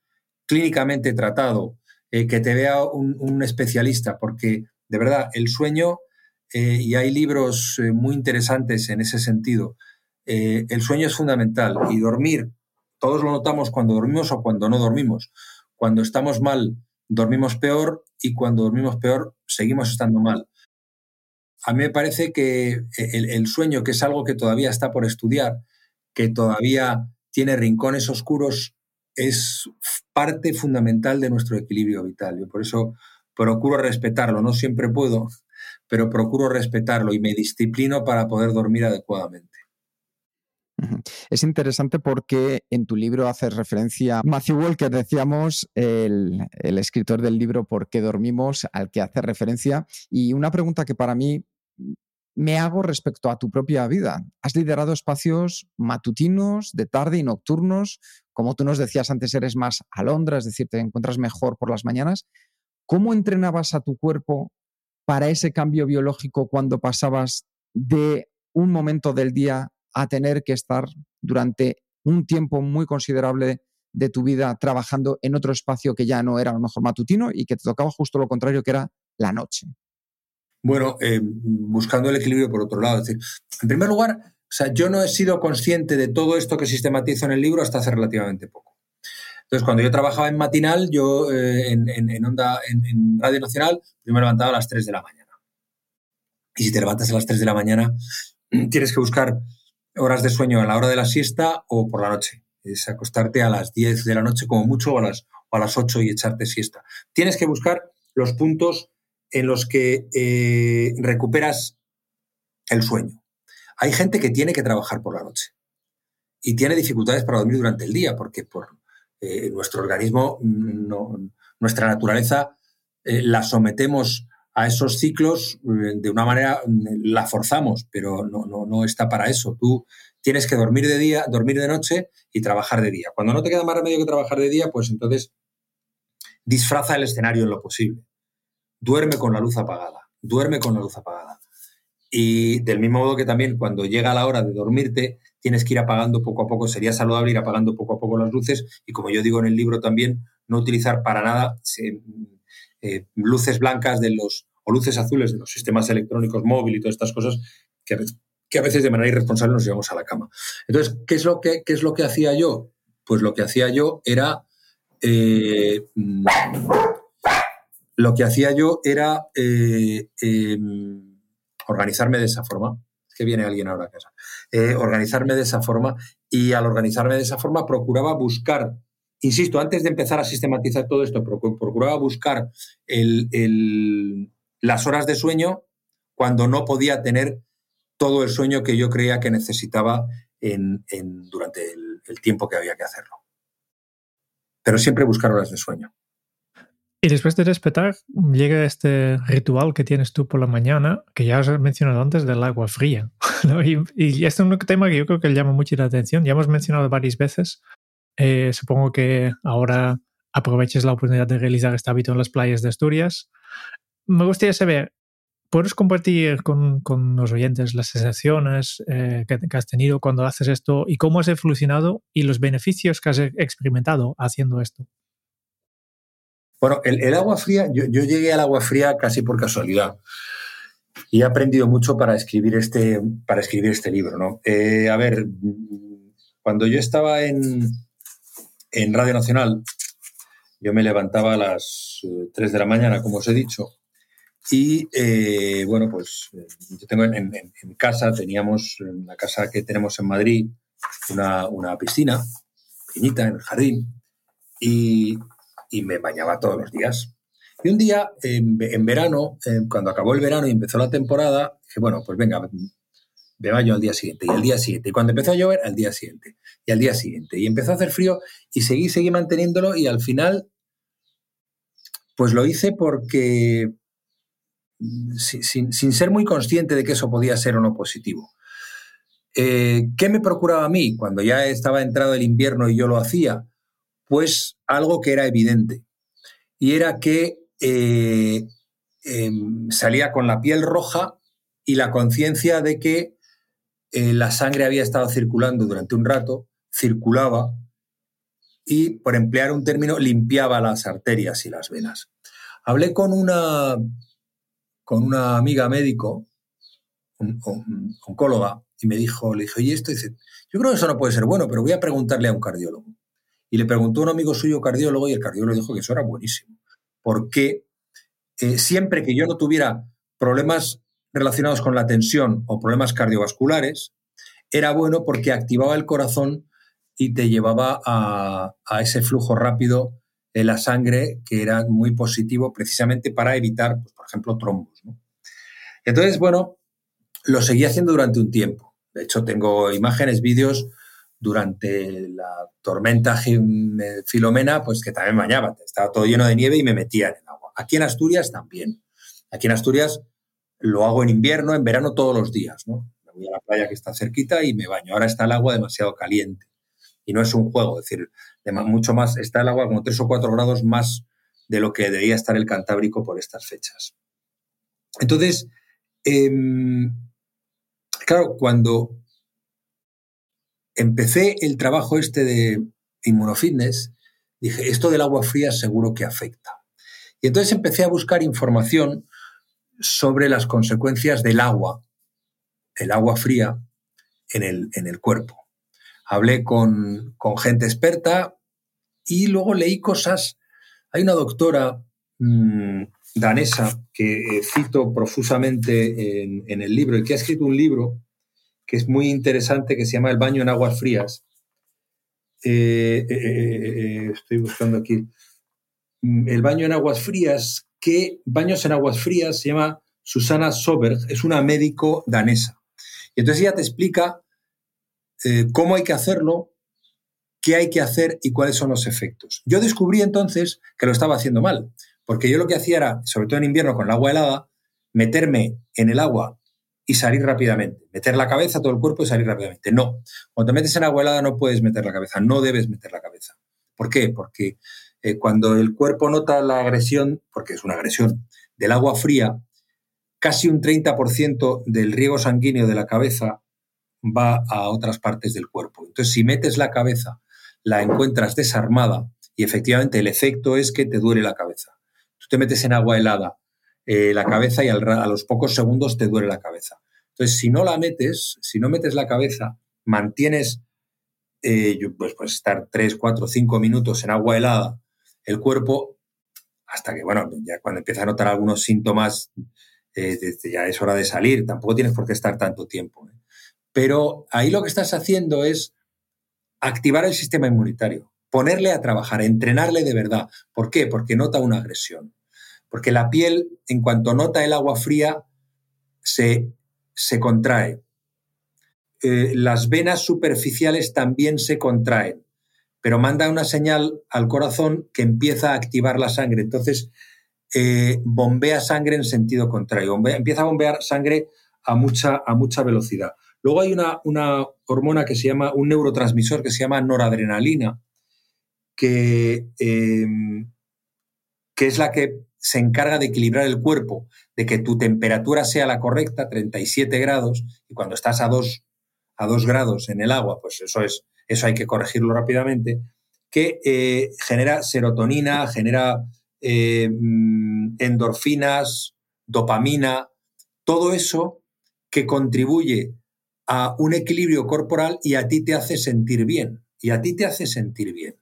clínicamente tratado, eh, que te vea un especialista, porque de verdad, el sueño, eh, y hay libros eh, muy interesantes en ese sentido, el sueño es fundamental y dormir, todos lo notamos cuando dormimos o cuando no dormimos. Cuando estamos mal, dormimos peor y cuando dormimos peor, seguimos estando mal. A mí me parece que el sueño, que es algo que todavía está por estudiar, que todavía tiene rincones oscuros, es parte fundamental de nuestro equilibrio vital. Yo por eso procuro respetarlo, no siempre puedo, pero procuro respetarlo y me disciplino para poder dormir adecuadamente. Es interesante porque en tu libro haces referencia a Matthew Walker, decíamos, el, el, escritor del libro ¿Por qué dormimos?, al que hace referencia. Y una pregunta que para mí me hago respecto a tu propia vida. Has liderado espacios matutinos, de tarde y nocturnos. Como tú nos decías antes, eres más alondra, es decir, te encuentras mejor por las mañanas. ¿Cómo entrenabas a tu cuerpo para ese cambio biológico cuando pasabas de un momento del día a tener que estar durante un tiempo muy considerable de tu vida trabajando en otro espacio que ya no era a lo mejor matutino y que te tocaba justo lo contrario, que era la noche? Bueno, eh, buscando el equilibrio por otro lado. Es decir, en primer lugar, o sea, yo no he sido consciente de todo esto que sistematizo en el libro hasta hace relativamente poco. Entonces, cuando yo trabajaba en matinal, yo eh, en, onda, en, Radio Nacional, yo me levantaba a las 3 de la mañana. Y si te levantas a las 3 de la mañana, <clears throat> tienes que buscar horas de sueño a la hora de la siesta o por la noche. Es acostarte a las 10 de la noche como mucho o a las, a las 8 y echarte siesta. Tienes que buscar los puntos en los que eh, recuperas el sueño. Hay gente que tiene que trabajar por la noche y tiene dificultades para dormir durante el día porque por eh, nuestro organismo, nuestra naturaleza, eh, la sometemos a esos ciclos de una manera, la forzamos, pero no, no, está para eso. Tú tienes que dormir de día, dormir de noche y trabajar de día. Cuando no te queda más remedio que trabajar de día, pues entonces disfraza el escenario en lo posible. Duerme con la luz apagada, duerme con la luz apagada. Y del mismo modo que también cuando llega la hora de dormirte, tienes que ir apagando poco a poco, sería saludable ir apagando poco a poco las luces y como yo digo en el libro también, no utilizar para nada eh, luces blancas de los, o luces azules de los sistemas electrónicos móviles y todas estas cosas que a, veces, de manera irresponsable nos llevamos a la cama. Entonces, ¿qué es lo que, qué es lo que hacía yo? Pues lo que hacía yo era... Eh, lo que hacía yo era eh, em, organizarme de esa forma. Es que viene alguien ahora a casa. Eh, organizarme de esa forma y al organizarme de esa forma procuraba buscar, insisto, antes de empezar a sistematizar todo esto, procuraba buscar las horas de sueño cuando no podía tener todo el sueño que yo creía que necesitaba durante el, el tiempo que había que hacerlo. Pero siempre buscar horas de sueño. Y después de despertar, llega este ritual que tienes tú por la mañana, que ya has mencionado antes, del agua fría. <laughs> Y, este es un tema que yo creo que llama mucho la atención. Ya hemos mencionado varias veces. Eh, supongo que ahora aproveches la oportunidad de realizar este hábito en las playas de Asturias. Me gustaría saber, ¿puedes compartir con, con los oyentes las sensaciones eh, que, que, has tenido cuando haces esto y cómo has evolucionado y los beneficios que has experimentado haciendo esto? Bueno, el, agua fría, yo, llegué al agua fría casi por casualidad y he aprendido mucho para escribir este, para escribir este libro. ¿no? Eh, a ver, cuando yo estaba en, en Radio Nacional, yo me levantaba a las 3 eh, de la mañana, como os he dicho, y eh, bueno, pues yo tengo en, casa, teníamos en la casa que tenemos en Madrid, una, una piscina pequeñita en el jardín, y, y me bañaba todos los días. Y un día, en, verano, cuando acabó el verano y empezó la temporada, dije, bueno, pues venga, me baño al día siguiente y al día siguiente. Y cuando empezó a llover, al día siguiente. Y al día siguiente. Y empezó a hacer frío y seguí, seguí manteniéndolo y al final, pues lo hice porque, sin, ser muy consciente de que eso podía ser o no positivo. Eh, ¿Qué me procuraba a mí cuando ya estaba entrado el invierno y yo lo hacía? pues algo que era evidente. Y era que eh, em, salía con la piel roja y la conciencia de que eh, la sangre había estado circulando durante un rato, circulaba y, por emplear un término, limpiaba las arterias y las venas. Hablé con una, con una amiga médico, un, oncóloga, y me dijo, le dije, oye, esto dice, yo creo que eso no puede ser bueno, pero voy a preguntarle a un cardiólogo. Y le preguntó a un amigo suyo cardiólogo y el cardiólogo dijo que eso era buenísimo. Porque siempre que yo no tuviera problemas relacionados con la tensión o problemas cardiovasculares, era bueno porque activaba el corazón y te llevaba a, ese flujo rápido de la sangre que era muy positivo precisamente para evitar, pues, por ejemplo, trombos. Entonces, bueno, lo seguí haciendo durante un tiempo. De hecho, tengo imágenes, vídeos durante la tormenta Filomena, pues que también bañaba, estaba todo lleno de nieve y me metía en el agua. Aquí en Asturias también. Aquí en Asturias lo hago en invierno, en verano todos los días, ¿no? Me voy a la playa que está cerquita y me baño. Ahora está el agua demasiado caliente y no es un juego, es decir, mucho más, está el agua como tres o cuatro grados más de lo que debería estar el Cantábrico por estas fechas. Entonces, em, claro, cuando empecé el trabajo este de inmunofitness, dije, esto del agua fría seguro que afecta. Y entonces empecé a buscar información sobre las consecuencias del agua, el agua fría, en el, en el cuerpo. Hablé con, gente experta y luego leí cosas. Hay una doctora mm, danesa que eh, cito profusamente en, en, el libro y que ha escrito un libro que es muy interesante, que se llama El baño en aguas frías. Eh, eh, eh, estoy buscando aquí. Mm, el baño en aguas frías, que baños en aguas frías se llama Susana Soberg, es una médico danesa. Y entonces ella te explica cómo hay que hacerlo, qué hay que hacer y cuáles son los efectos. Yo descubrí entonces que lo estaba haciendo mal, porque yo lo que hacía era, sobre todo en invierno con el agua helada, meterme en el agua y salir rápidamente. Meter la cabeza, todo el cuerpo y salir rápidamente. No. Cuando te metes en agua helada no puedes meter la cabeza, no debes meter la cabeza. ¿Por qué? Porque eh, cuando el cuerpo nota la agresión, porque es una agresión, del agua fría, casi un 30% del riego sanguíneo de la cabeza va a otras partes del cuerpo. Entonces, si metes la cabeza, la encuentras desarmada y efectivamente el efecto es que te duele la cabeza. Tú te metes en agua helada eh, la cabeza y a los pocos segundos te duele la cabeza. Entonces, si no la metes, si no metes la cabeza, mantienes, eh, pues, pues estar 3, 4, 5 minutos en agua helada, el cuerpo, hasta que, bueno, ya cuando empieza a notar algunos síntomas, eh, ya es hora de salir, tampoco tienes por qué estar tanto tiempo. Pero ahí lo que estás haciendo es activar el sistema inmunitario, ponerle a trabajar, entrenarle de verdad. ¿Por qué? Porque nota una agresión porque la piel, en cuanto nota el agua fría, se, se contrae eh, las venas superficiales también se contraen, pero manda una señal al corazón que empieza a activar la sangre. Entonces, eh, bombea sangre en sentido contrario, empieza a bombear sangre a mucha, a mucha velocidad. Luego hay una, una, hormona que se llama, un neurotransmisor que se llama noradrenalina, que, em, que es la que se encarga de equilibrar el cuerpo, de que tu temperatura sea la correcta, 37 grados, y cuando estás a 2, a grados en el agua, pues eso, es, eso hay que corregirlo rápidamente, que eh, genera serotonina, genera eh, mm, endorfinas, dopamina, todo eso que contribuye a un equilibrio corporal y a ti te hace sentir bien, y a ti te hace sentir bien.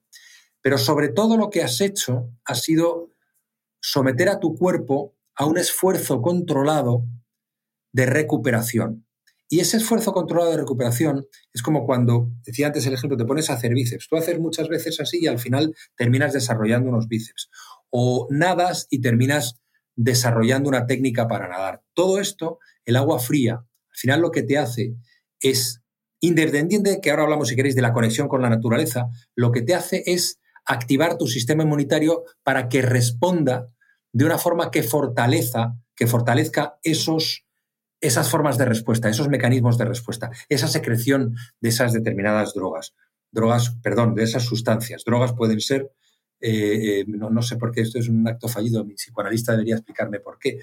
Pero sobre todo lo que has hecho ha sido someter a tu cuerpo a un esfuerzo controlado de recuperación. Y ese esfuerzo controlado de recuperación es como cuando, decía antes el ejemplo, te pones a hacer bíceps. Tú haces muchas veces así y al final terminas desarrollando unos bíceps. O nadas y terminas desarrollando una técnica para nadar. Todo esto, el agua fría, al final lo que te hace es, independiente que ahora hablamos, si queréis, de la conexión con la naturaleza, lo que te hace es activar tu sistema inmunitario para que responda de una forma que fortaleza, que fortalezca esos, esas formas de respuesta, esos mecanismos de respuesta, esa secreción de esas determinadas drogas. Drogas, perdón, de esas sustancias. Drogas pueden ser, eh, eh, no, sé por qué esto es un acto fallido, mi psicoanalista debería explicarme por qué.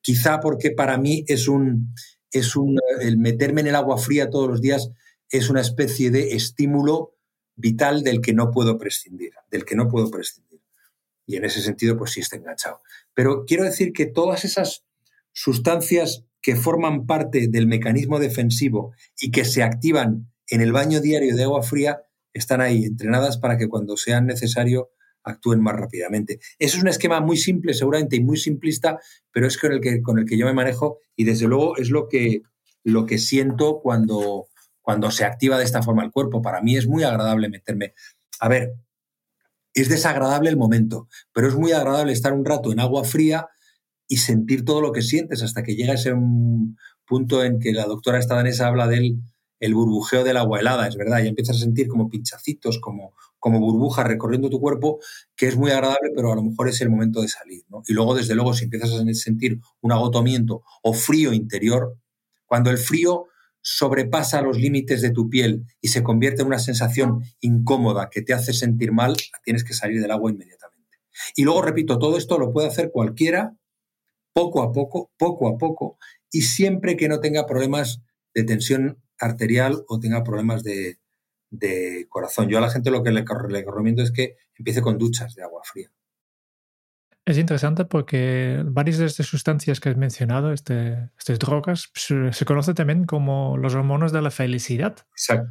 Quizá porque para mí es un, es un, el meterme en el agua fría todos los días es una especie de estímulo vital del que no puedo prescindir, del que no puedo prescindir. Y en ese sentido, pues sí está enganchado. Pero quiero decir que todas esas sustancias que forman parte del mecanismo defensivo y que se activan en el baño diario de agua fría están ahí, entrenadas para que cuando sea necesario actúen más rápidamente. Eso es un esquema muy simple, seguramente, y muy simplista, pero es con el que, con el que yo me manejo y desde luego es lo que, lo que siento cuando, cuando se activa de esta forma el cuerpo. Para mí es muy agradable meterme. A ver, es desagradable el momento, pero es muy agradable estar un rato en agua fría y sentir todo lo que sientes hasta que llega ese punto en que la doctora estadanesa habla del el burbujeo del agua helada, es verdad, y empiezas a sentir como pinchacitos, como, como burbujas recorriendo tu cuerpo, que es muy agradable, pero a lo mejor es el momento de salir. Y luego, desde luego, si empiezas a sentir un agotamiento o frío interior, cuando el frío sobrepasa los límites de tu piel y se convierte en una sensación incómoda que te hace sentir mal, tienes que salir del agua inmediatamente. Y luego, repito, todo esto lo puede hacer cualquiera, poco a poco, poco a poco, y siempre que no tenga problemas de tensión arterial o tenga problemas de, corazón. Yo a la gente lo que le recomiendo es que empiece con duchas de agua fría. Es interesante porque varias de estas sustancias que has mencionado, este, estas drogas, se, conocen también como los hormonas de la felicidad. Exacto.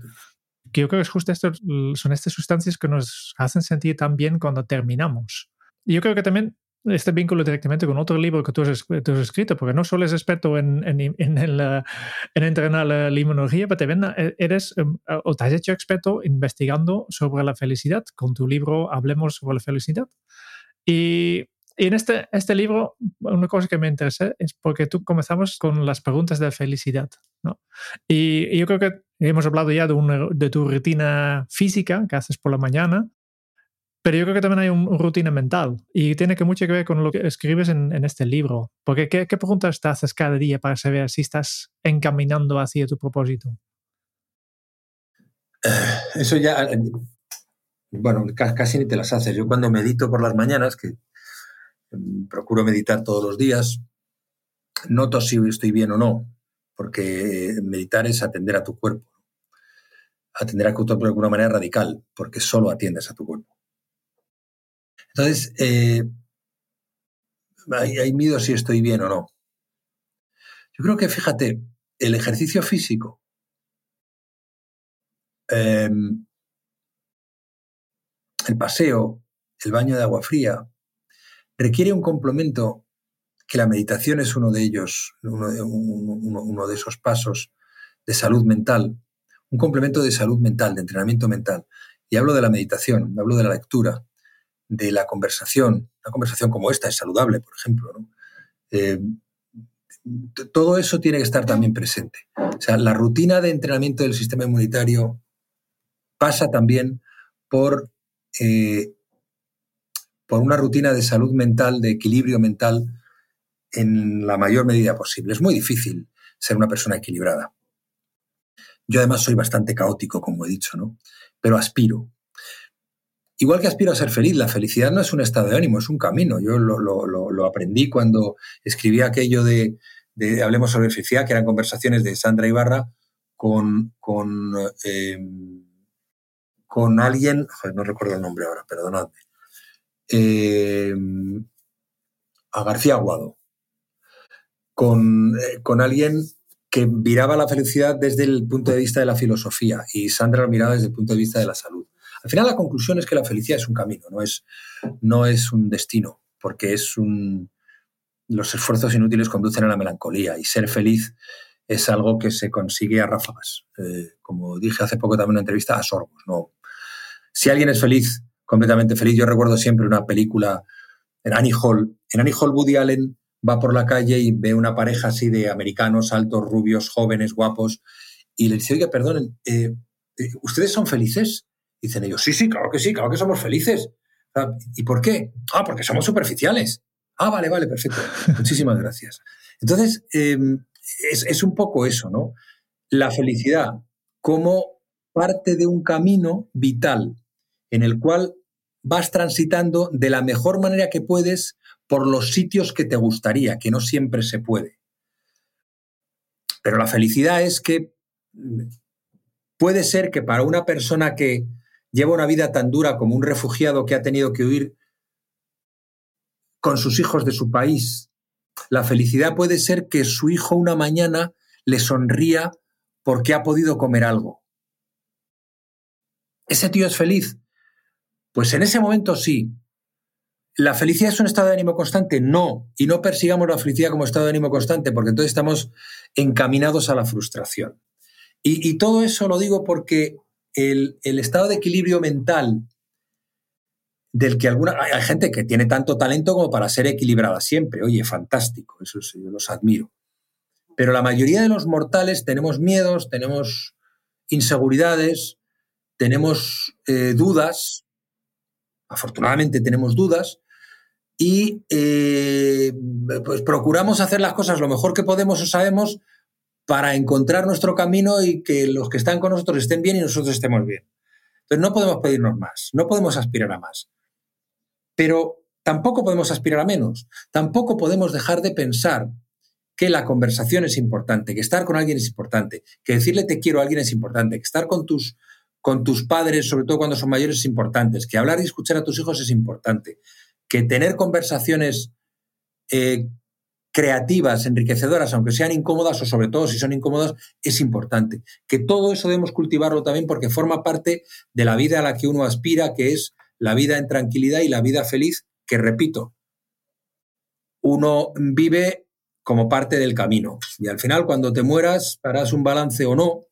Que yo creo que justo son estas sustancias que nos hacen sentir tan bien cuando terminamos. Y yo creo que también este vínculo directamente con otro libro que tú has, escrito, porque no solo eres experto en, en, en, en entrenar la, inmunología, pero también eh, eres em, o te has hecho experto investigando sobre la felicidad con tu libro Hablemos sobre la felicidad. Y y en este, este libro, una cosa que me interesa es porque tú comenzamos con las preguntas de felicidad. ¿no? Y, yo creo que hemos hablado ya de, de tu rutina física que haces por la mañana, pero yo creo que también hay una rutina mental y tiene que mucho que ver con lo que escribes en, en este libro. Porque ¿qué, ¿qué, preguntas te haces cada día para saber si estás encaminando hacia tu propósito? Eso ya, bueno, casi ni te las haces. Yo cuando medito por las mañanas, que procuro meditar todos los días, noto si estoy bien o no, porque meditar es atender a tu cuerpo, atender a tu cuerpo de alguna manera radical, porque solo atiendes a tu cuerpo. Entonces, eh, ahí, mido si estoy bien o no. Yo creo que, fíjate, el ejercicio físico em, el paseo, el baño de agua fría, requiere un complemento que la meditación es uno de ellos, uno de, esos pasos de salud mental, un complemento de salud mental, de entrenamiento mental. Y hablo de la meditación, hablo de la lectura, de la conversación. Una conversación como esta es saludable, por ejemplo. Eh, todo eso tiene que estar también presente. O sea, la rutina de entrenamiento del sistema inmunitario pasa también por, eh, por una rutina de salud mental, de equilibrio mental en la mayor medida posible. Es muy difícil ser una persona equilibrada. Yo además soy bastante caótico, como he dicho, ¿no? Pero aspiro. Igual que aspiro a ser feliz, la felicidad no es un estado de ánimo, es un camino. Yo lo, aprendí cuando escribí aquello de, Hablemos sobre felicidad, que eran conversaciones de Sandra Ibarra con, con, em, con alguien, no recuerdo el nombre ahora, perdonadme, em, a García Aguado, con, eh, con alguien que miraba la felicidad desde el punto de vista de la filosofía y Sandra lo miraba desde el punto de vista de la salud. Al final la conclusión es que la felicidad es un camino, no es, no es un destino, porque es un... Los esfuerzos inútiles conducen a la melancolía y ser feliz es algo que se consigue a ráfagas. Eh, como dije hace poco también en una entrevista, a sorbos. No. Si alguien es feliz, completamente feliz, yo recuerdo siempre una película en Annie Hall. En Annie Hall, Woody Allen va por la calle y ve una pareja así de americanos, altos, rubios, jóvenes, guapos, y le dice, oiga, perdonen, eh, eh, ¿ustedes son felices? Dicen ellos, sí, sí, claro que sí, claro que somos felices. ¿Y por qué? Ah, porque somos superficiales. Ah, vale, vale, perfecto. <laughs> Muchísimas gracias. Entonces, em, es, es un poco eso, ¿no? La felicidad como parte de un camino vital en el cual vas transitando de la mejor manera que puedes por los sitios que te gustaría, que no siempre se puede. Pero la felicidad es que puede ser que para una persona que lleva una vida tan dura como un refugiado que ha tenido que huir con sus hijos de su país, la felicidad puede ser que su hijo una mañana le sonría porque ha podido comer algo. ¿Ese tío es feliz? Pues en ese momento sí, ¿La felicidad es un estado de ánimo constante? No. Y no persigamos la felicidad como estado de ánimo constante, porque entonces estamos encaminados a la frustración. Y, todo eso lo digo porque el, estado de equilibrio mental del que alguna. Hay gente que tiene tanto talento como para ser equilibrada siempre. Oye, fantástico, eso sí, yo los admiro. Pero la mayoría de los mortales tenemos miedos, tenemos inseguridades, tenemos eh, dudas. Afortunadamente tenemos dudas y eh, pues procuramos hacer las cosas lo mejor que podemos o sabemos para encontrar nuestro camino y que los que están con nosotros estén bien y nosotros estemos bien. Entonces no podemos pedirnos más, no podemos aspirar a más. Pero tampoco podemos aspirar a menos, tampoco podemos dejar de pensar que la conversación es importante, que estar con alguien es importante, que decirle te quiero a alguien es importante, que estar con tus, con tus padres, sobre todo cuando son mayores, es importante, que hablar y escuchar a tus hijos es importante, que tener conversaciones eh, creativas, enriquecedoras, aunque sean incómodas o sobre todo si son incómodas, es importante. Que todo eso debemos cultivarlo también porque forma parte de la vida a la que uno aspira, que es la vida en tranquilidad y la vida feliz, que repito, uno vive como parte del camino. Y al final, cuando te mueras, harás un balance o no,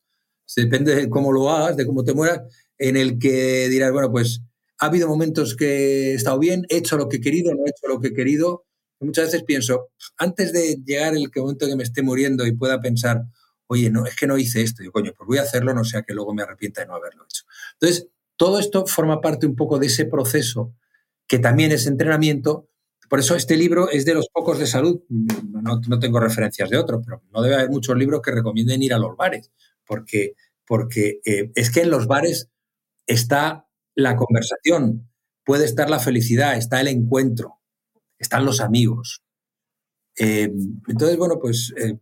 depende de cómo lo hagas, de cómo te mueras, en el que dirás, bueno, pues ha habido momentos que he estado bien, he hecho lo que he querido, no he hecho lo que he querido. muchas veces pienso, antes de llegar el momento que me esté muriendo y pueda pensar, oye, no, es que no hice esto, yo, coño, pues voy a hacerlo, no sea que luego me arrepienta de no haberlo hecho. Entonces, todo esto forma parte un poco de ese proceso que también es entrenamiento. Por eso este libro es de los pocos de salud. No, tengo referencias de otros, pero no debe haber muchos libros que recomienden ir a los bares, porque, porque eh, es que en los bares está la conversación, puede estar la felicidad, está el encuentro, están los amigos. Eh, entonces, bueno, pues eh,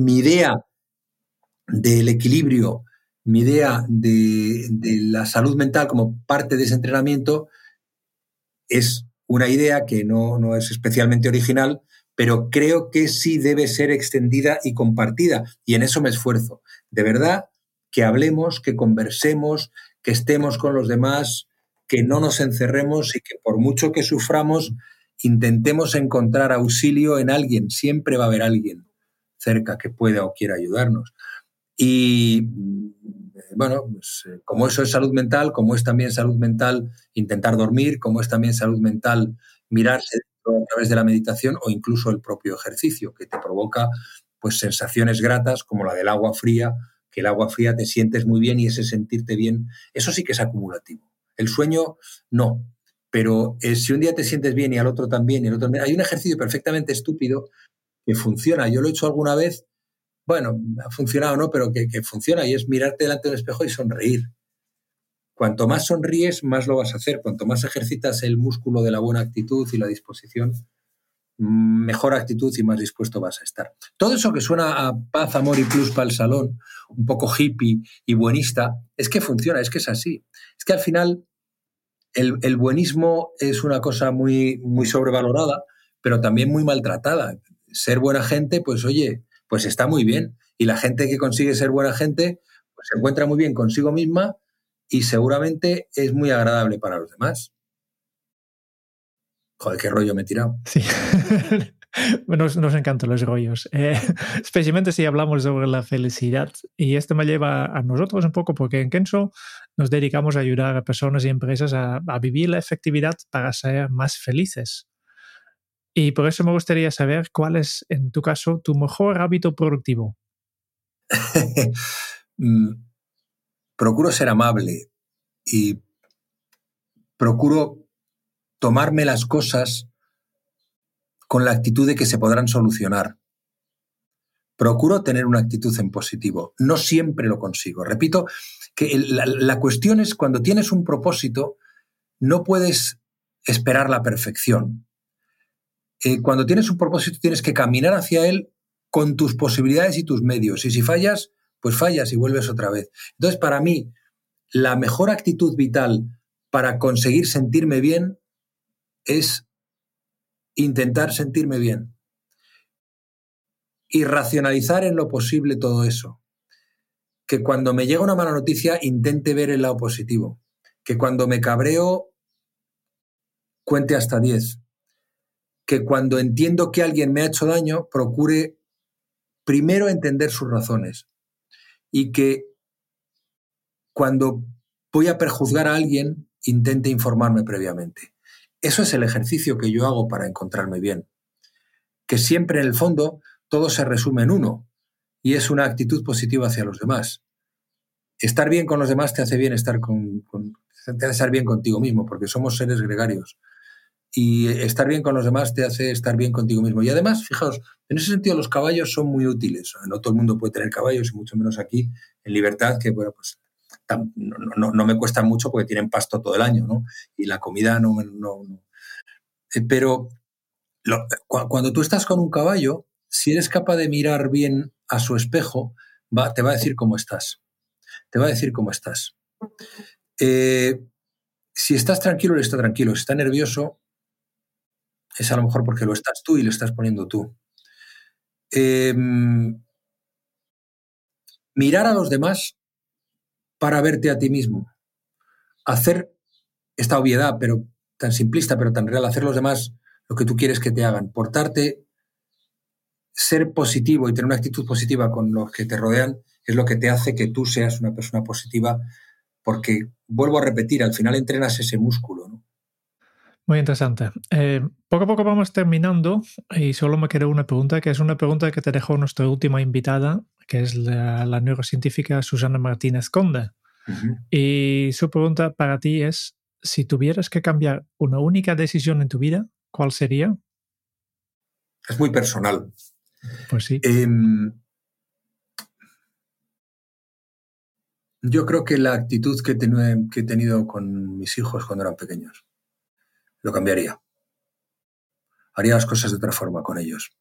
mi, idea del equilibrio, mi idea de, la salud mental como parte de ese entrenamiento es una idea que no, no es especialmente original, pero creo que sí debe ser extendida y compartida. Y en eso me esfuerzo. De verdad, que hablemos, que conversemos, que estemos con los demás, que no nos encerremos y que por mucho que suframos, intentemos encontrar auxilio en alguien. Siempre va a haber alguien cerca que pueda o quiera ayudarnos. Y bueno, pues, eh, como eso es salud mental, como es también salud mental intentar dormir, como es también salud mental mirarse a través de la meditación o incluso el propio ejercicio, que te provoca pues sensaciones gratas como la del agua fría, que el agua fría te sientes muy bien y ese sentirte bien, eso sí que es acumulativo. El sueño no, pero eh, si un día te sientes bien y al otro también y el otro hay un ejercicio perfectamente estúpido que funciona. Yo lo he hecho alguna vez, bueno, ha funcionado, ¿no? Pero que, que funciona y es mirarte delante del espejo y sonreír. Cuanto más sonríes, más lo vas a hacer. Cuanto más ejercitas el músculo de la buena actitud y la disposición, mejor actitud y más dispuesto vas a estar. Todo eso que suena a paz, amor y plus para el salón, un poco hippie y buenista, es que funciona, es que es así. Es que al final el, buenismo es una cosa muy, muy sobrevalorada, pero también muy maltratada. Ser buena gente, pues oye, pues está muy bien. Y la gente que consigue ser buena gente, pues se encuentra muy bien consigo misma y seguramente es muy agradable para los demás. Joder, qué rollo me he tirado. Sí. <laughs> nos, nos, encantan los rollos, eh, <laughs> especialmente si hablamos sobre la felicidad. Y esto me lleva a nosotros un poco, porque en Kenso nos dedicamos a ayudar a personas y empresas a, a vivir la efectividad para ser más felices. Y por eso me gustaría saber cuál es, en tu caso, tu mejor hábito productivo. <laughs> Procuro ser amable y procuro tomarme las cosas con la actitud de que se podrán solucionar. Procuro tener una actitud en positivo. No siempre lo consigo. Repito que la, cuestión es cuando tienes un propósito, no puedes esperar la perfección. Eh, cuando tienes un propósito tienes que caminar hacia él con tus posibilidades y tus medios. Y si fallas, pues fallas y vuelves otra vez. Entonces, para mí, la mejor actitud vital para conseguir sentirme bien es intentar sentirme bien y racionalizar en lo posible todo eso. Que cuando me llega una mala noticia intente ver el lado positivo. Que cuando me cabreo cuente hasta 10. Que cuando entiendo que alguien me ha hecho daño procure primero entender sus razones. Y que cuando voy a perjuzgar a alguien intente informarme previamente. Eso es el ejercicio que yo hago para encontrarme bien. Que siempre en el fondo todo se resume en uno y es una actitud positiva hacia los demás. Estar bien con los demás te hace bien estar con, hace estar bien contigo mismo, porque somos seres gregarios. Y estar bien con los demás te hace estar bien contigo mismo. Y además, fijaos, en ese sentido los caballos son muy útiles. No todo el mundo puede tener caballos, y mucho menos aquí en libertad, que bueno, pues no, me cuesta mucho porque tienen pasto todo el año, ¿no? Y la comida no... no, eh, Pero cuando tú estás con un caballo, si eres capaz de mirar bien a su espejo, va, te va a decir cómo estás. Te va a decir cómo estás. Eh, si estás tranquilo, él está tranquilo. Si está nervioso, es a lo mejor porque lo estás tú y lo estás poniendo tú. Em, mirar a los demás para verte a ti mismo. Hacer esta obviedad, pero tan simplista, pero tan real, hacer los demás lo que tú quieres que te hagan, portarte, ser positivo y tener una actitud positiva con los que te rodean es lo que te hace que tú seas una persona positiva, porque, vuelvo a repetir, al final entrenas ese músculo. Muy interesante. Eh, poco a poco vamos terminando y solo me queda una pregunta, que es una pregunta que te dejó nuestra última invitada, que es la, neurocientífica Susana Martínez Conde. Y su pregunta para ti es, si tuvieras que cambiar una única decisión en tu vida, ¿cuál sería? Es muy personal. Pues sí. Em, yo creo que la actitud que, que he tenido con mis hijos cuando eran pequeños lo cambiaría. Haría las cosas de otra forma con ellos.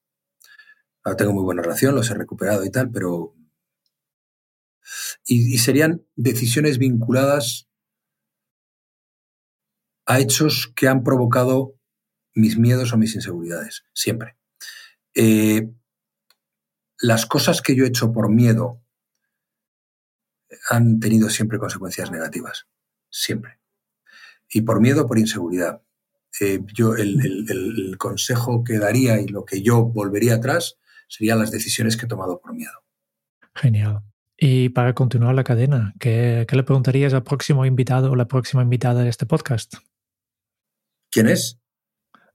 Ahora tengo muy buena relación, los he recuperado y tal, pero... Y, serían decisiones vinculadas a hechos que han provocado mis miedos o mis inseguridades, siempre. Eh, las cosas que yo he hecho por miedo han tenido siempre consecuencias negativas, siempre. Y por miedo, por inseguridad. Eh, yo el, consejo que daría y lo que yo volvería atrás serían las decisiones que he tomado por miedo. Genial. Y para continuar la cadena, ¿qué, le preguntarías al próximo invitado o la próxima invitada de este podcast? ¿Quién es?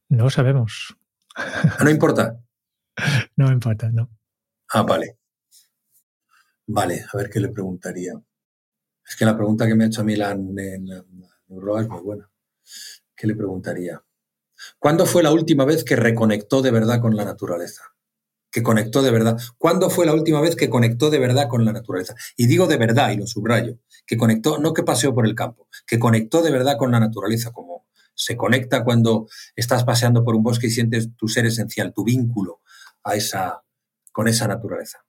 No sabemos. No importa. <laughs> no importa, no. Ah, vale. Vale, a ver qué le preguntaría. Es que la pregunta que me ha hecho Milan en, en es muy buena. ¿Qué le preguntaría? ¿Cuándo fue la última vez que reconectó de verdad con la naturaleza? Que conectó de verdad. ¿Cuándo fue la última vez que conectó de verdad con la naturaleza? Y digo de verdad, y lo subrayo, que conectó, no que paseó por el campo, que conectó de verdad con la naturaleza, como se conecta cuando estás paseando por un bosque y sientes tu ser esencial, tu vínculo a esa, con esa naturaleza.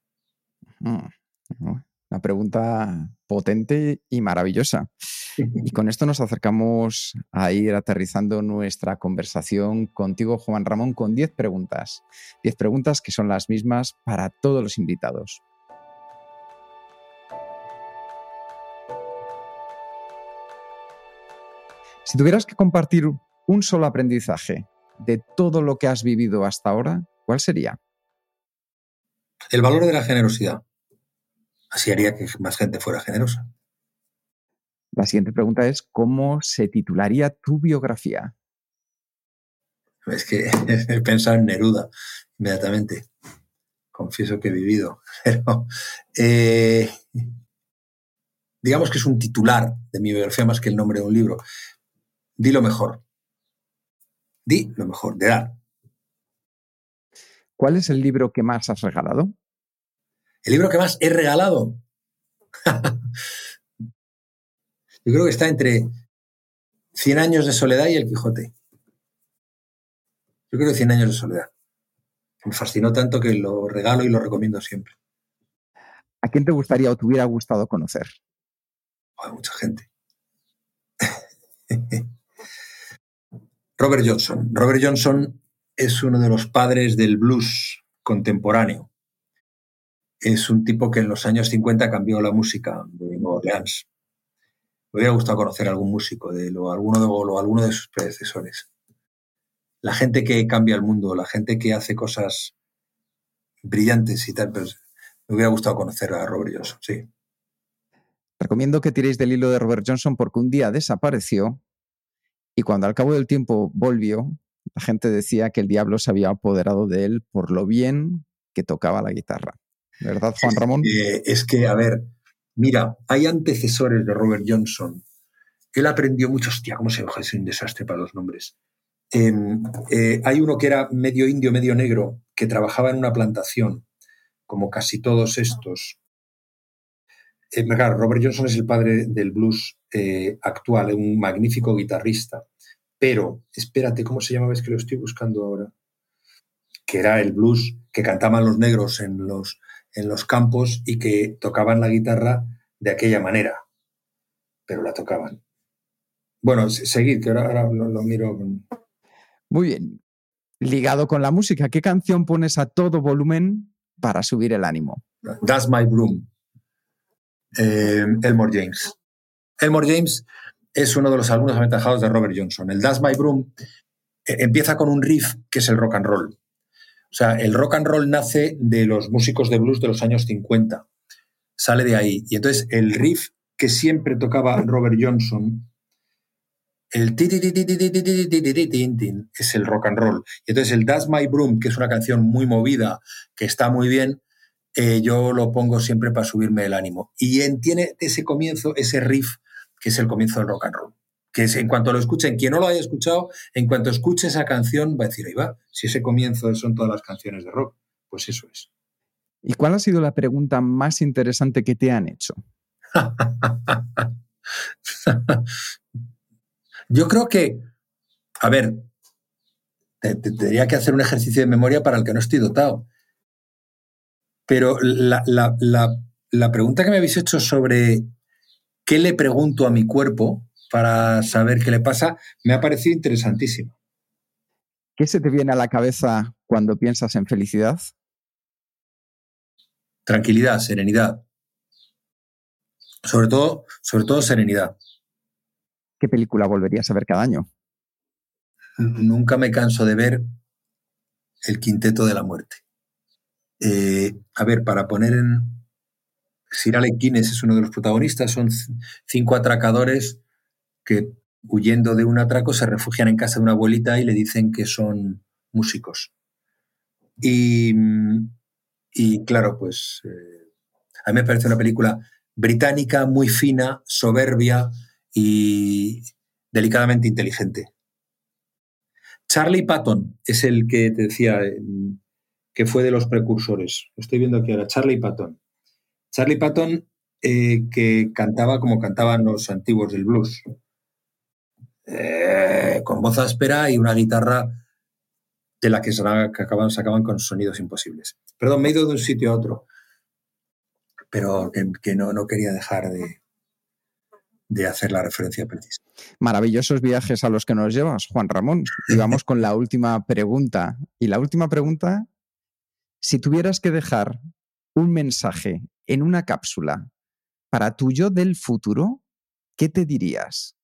Una pregunta potente y maravillosa. <laughs> Y con esto nos acercamos a ir aterrizando nuestra conversación contigo, Juan Ramón, con 10 preguntas. 10 preguntas que son las mismas para todos los invitados. Si tuvieras que compartir un solo aprendizaje de todo lo que has vivido hasta ahora, ¿cuál sería? El valor de la generosidad. Así haría que más gente fuera generosa. La siguiente pregunta es, ¿cómo se titularía tu biografía? Es que <laughs> he pensado en Neruda inmediatamente. Confieso que he vivido. <laughs> Pero eh, digamos que es un titular de mi biografía más que el nombre de un libro. Di lo mejor. Di lo mejor, de dar. ¿Cuál es el libro que más has regalado? El libro que más he regalado. <laughs> Yo creo que está entre Cien años de soledad y El Quijote. Yo creo que Cien años de soledad. Me fascinó tanto que lo regalo y lo recomiendo siempre. ¿A quién te gustaría o te hubiera gustado conocer? A mucha gente. <laughs> Robert Johnson. Robert Johnson es uno de los padres del blues contemporáneo. Es un tipo que en los años 50 cambió la música de Nueva Orleans me hubiera gustado conocer a algún músico de lo, alguno, de, alguno de sus predecesores. La gente que cambia el mundo, la gente que hace cosas brillantes y tal, pero me hubiera gustado conocer a Robert Johnson, sí. Recomiendo que tiréis del hilo de Robert Johnson porque un día desapareció y cuando al cabo del tiempo volvió, la gente decía que el diablo se había apoderado de él por lo bien que tocaba la guitarra. ¿Verdad, Juan Ramón? es que, a ver, Mira, hay antecesores de Robert Johnson. Él aprendió mucho, hostia, ¿cómo se llama? Es un desastre para los nombres. Em, eh, hay uno que era medio indio, medio negro, que trabajaba en una plantación, como casi todos estos. Eh, Robert Johnson es el padre del blues eh, actual, un magnífico guitarrista. Pero, espérate, ¿cómo se llamaba? Es que lo estoy buscando ahora. Que era el blues que cantaban los negros en los, en los campos y que tocaban la guitarra de aquella manera, pero la tocaban. Bueno, seguid, que ahora, lo, miro. Muy bien. Ligado con la música, ¿qué canción pones a todo volumen para subir el ánimo? That's My Broom. Eh, Elmore James. Elmore James es uno de los alumnos aventajados de Robert Johnson. El That's My Broom eh, empieza con un riff que es el rock and roll. O sea, el rock and roll nace de los músicos de blues de los años 50. Sale de ahí. Y entonces el riff que siempre tocaba Robert Johnson, el es el rock and roll. Y entonces el That's My Broom, que es una canción muy movida, que está muy bien, yo lo pongo siempre para subirme el ánimo. Y tiene ese comienzo, ese riff, que es el comienzo del rock and roll que en cuanto lo escuchen, quien no lo haya escuchado, en cuanto escuche esa canción va a decir, ahí va, si ese comienzo son todas las canciones de rock, pues eso es. ¿Y cuál ha sido la pregunta más interesante que te han hecho? <laughs> Yo creo que, a ver, tendría que hacer un ejercicio de memoria para el que no estoy dotado. Pero la, la pregunta que me habéis hecho sobre qué le pregunto a mi cuerpo, para saber qué le pasa, me ha parecido interesantísimo. ¿Qué se te viene a la cabeza cuando piensas en felicidad? Tranquilidad, serenidad. Sobre todo, sobre todo serenidad. ¿Qué película volverías a ver cada año? Nunca me canso de ver El Quinteto de la Muerte. Eh, a ver, para poner en... Sir Alec Guinness es uno de los protagonistas, son cinco atracadores que huyendo de un atraco, se refugian en casa de una abuelita y le dicen que son músicos. Y, claro, pues eh, a mí me parece una película británica, muy fina, soberbia y delicadamente inteligente. Charlie Patton es el que te decía que fue de los precursores. Estoy viendo aquí ahora, Charlie Patton. Charlie Patton eh, que cantaba como cantaban los antiguos del blues, eh, con voz áspera y una guitarra de la que se acaban, con sonidos imposibles. Perdón, me he ido de un sitio a otro, pero que, no, no, quería dejar de, de hacer la referencia precisa. Maravillosos viajes a los que nos llevas, Juan Ramón. Y vamos con la última pregunta. Y la última pregunta, si tuvieras que dejar un mensaje en una cápsula para tu yo del futuro, ¿qué te dirías?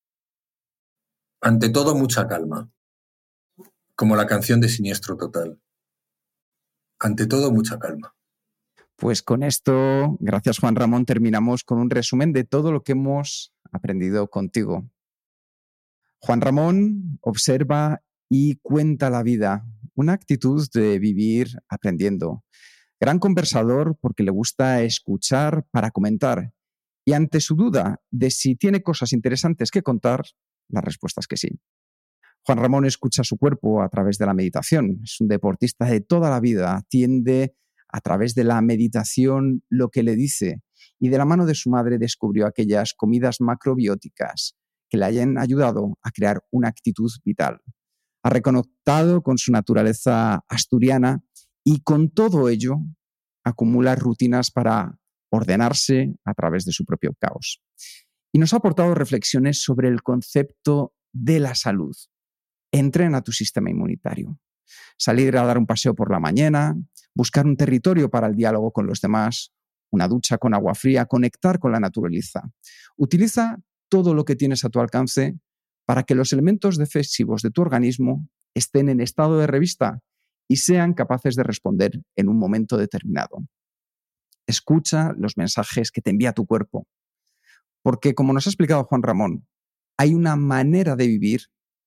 Ante todo, mucha calma. Como la canción de Siniestro Total. Ante todo, mucha calma. Pues con esto, gracias Juan Ramón, terminamos con un resumen de todo lo que hemos aprendido contigo. Juan Ramón observa y cuenta la vida, una actitud de vivir aprendiendo. Gran conversador porque le gusta escuchar para comentar. Y ante su duda de si tiene cosas interesantes que contar, la respuesta es que sí. Juan Ramón escucha su cuerpo a través de la meditación. Es un deportista de toda la vida. Atiende a través de la meditación lo que le dice. Y de la mano de su madre descubrió aquellas comidas macrobióticas que le hayan ayudado a crear una actitud vital. Ha reconectado con su naturaleza asturiana y con todo ello acumula rutinas para ordenarse a través de su propio caos y nos ha aportado reflexiones sobre el concepto de la salud. Entrena tu sistema inmunitario. Salir a dar un paseo por la mañana, buscar un territorio para el diálogo con los demás, una ducha con agua fría, conectar con la naturaleza. Utiliza todo lo que tienes a tu alcance para que los elementos defensivos de tu organismo estén en estado de revista y sean capaces de responder en un momento determinado. Escucha los mensajes que te envía tu cuerpo. Porque, como nos ha explicado Juan Ramón, hay una manera de vivir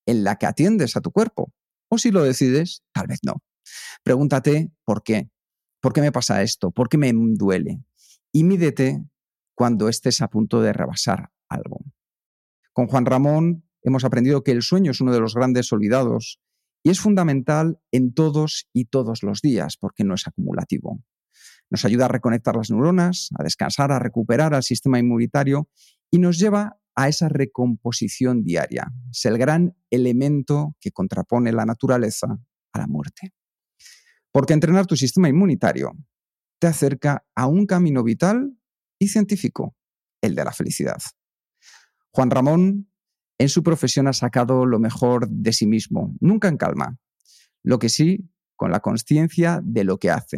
en la que atiendes a tu cuerpo. O si lo decides, tal vez no. Pregúntate por qué. ¿Por qué me pasa esto? ¿Por qué me duele? Y mídete cuando estés a punto de rebasar algo. Con Juan Ramón hemos aprendido que el sueño es uno de los grandes olvidados y es fundamental en todos y todos los días porque no es acumulativo. Nos ayuda a reconectar las neuronas, a descansar, a recuperar al sistema inmunitario y nos lleva a esa recomposición diaria. Es el gran elemento que contrapone la naturaleza a la muerte. Porque entrenar tu sistema inmunitario te acerca a un camino vital y científico, el de la felicidad. Juan Ramón en su profesión ha sacado lo mejor de sí mismo, nunca en calma, lo que sí con la conciencia de lo que hace,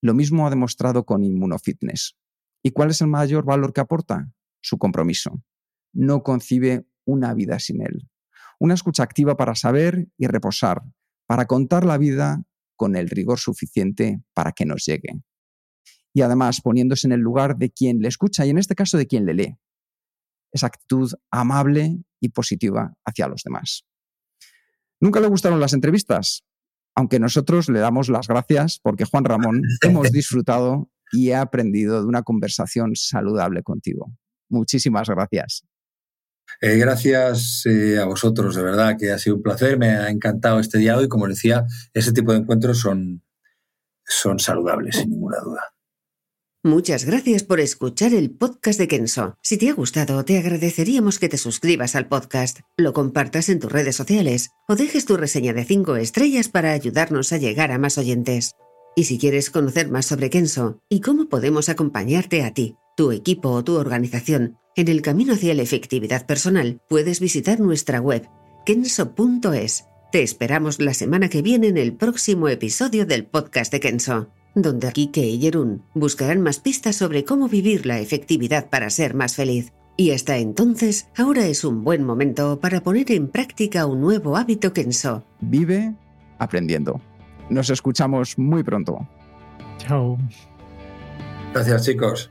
lo mismo ha demostrado con Inmunofitness. ¿Y cuál es el mayor valor que aporta? Su compromiso. No concibe una vida sin él. Una escucha activa para saber y reposar, para contar la vida con el rigor suficiente para que nos llegue. Y además poniéndose en el lugar de quien le escucha y en este caso de quien le lee. Esa actitud amable y positiva hacia los demás. ¿Nunca le gustaron las entrevistas? aunque nosotros le damos las gracias porque Juan Ramón <laughs> hemos disfrutado y he aprendido de una conversación saludable contigo. Muchísimas gracias. Eh, gracias eh, a vosotros, de verdad que ha sido un placer, me ha encantado este día y como decía, ese tipo de encuentros son, son saludables, sin ninguna duda. Muchas gracias por escuchar el podcast de Kenso. Si te ha gustado, te agradeceríamos que te suscribas al podcast, lo compartas en tus redes sociales o dejes tu reseña de 5 estrellas para ayudarnos a llegar a más oyentes. Y si quieres conocer más sobre Kenso y cómo podemos acompañarte a ti, tu equipo o tu organización en el camino hacia la efectividad personal, puedes visitar nuestra web kenso.es. Te esperamos la semana que viene en el próximo episodio del podcast de Kenso donde Kike y Jerún buscarán más pistas sobre cómo vivir la efectividad para ser más feliz. Y hasta entonces, ahora es un buen momento para poner en práctica un nuevo hábito Kenso. Vive aprendiendo. Nos escuchamos muy pronto. Chao. Gracias chicos.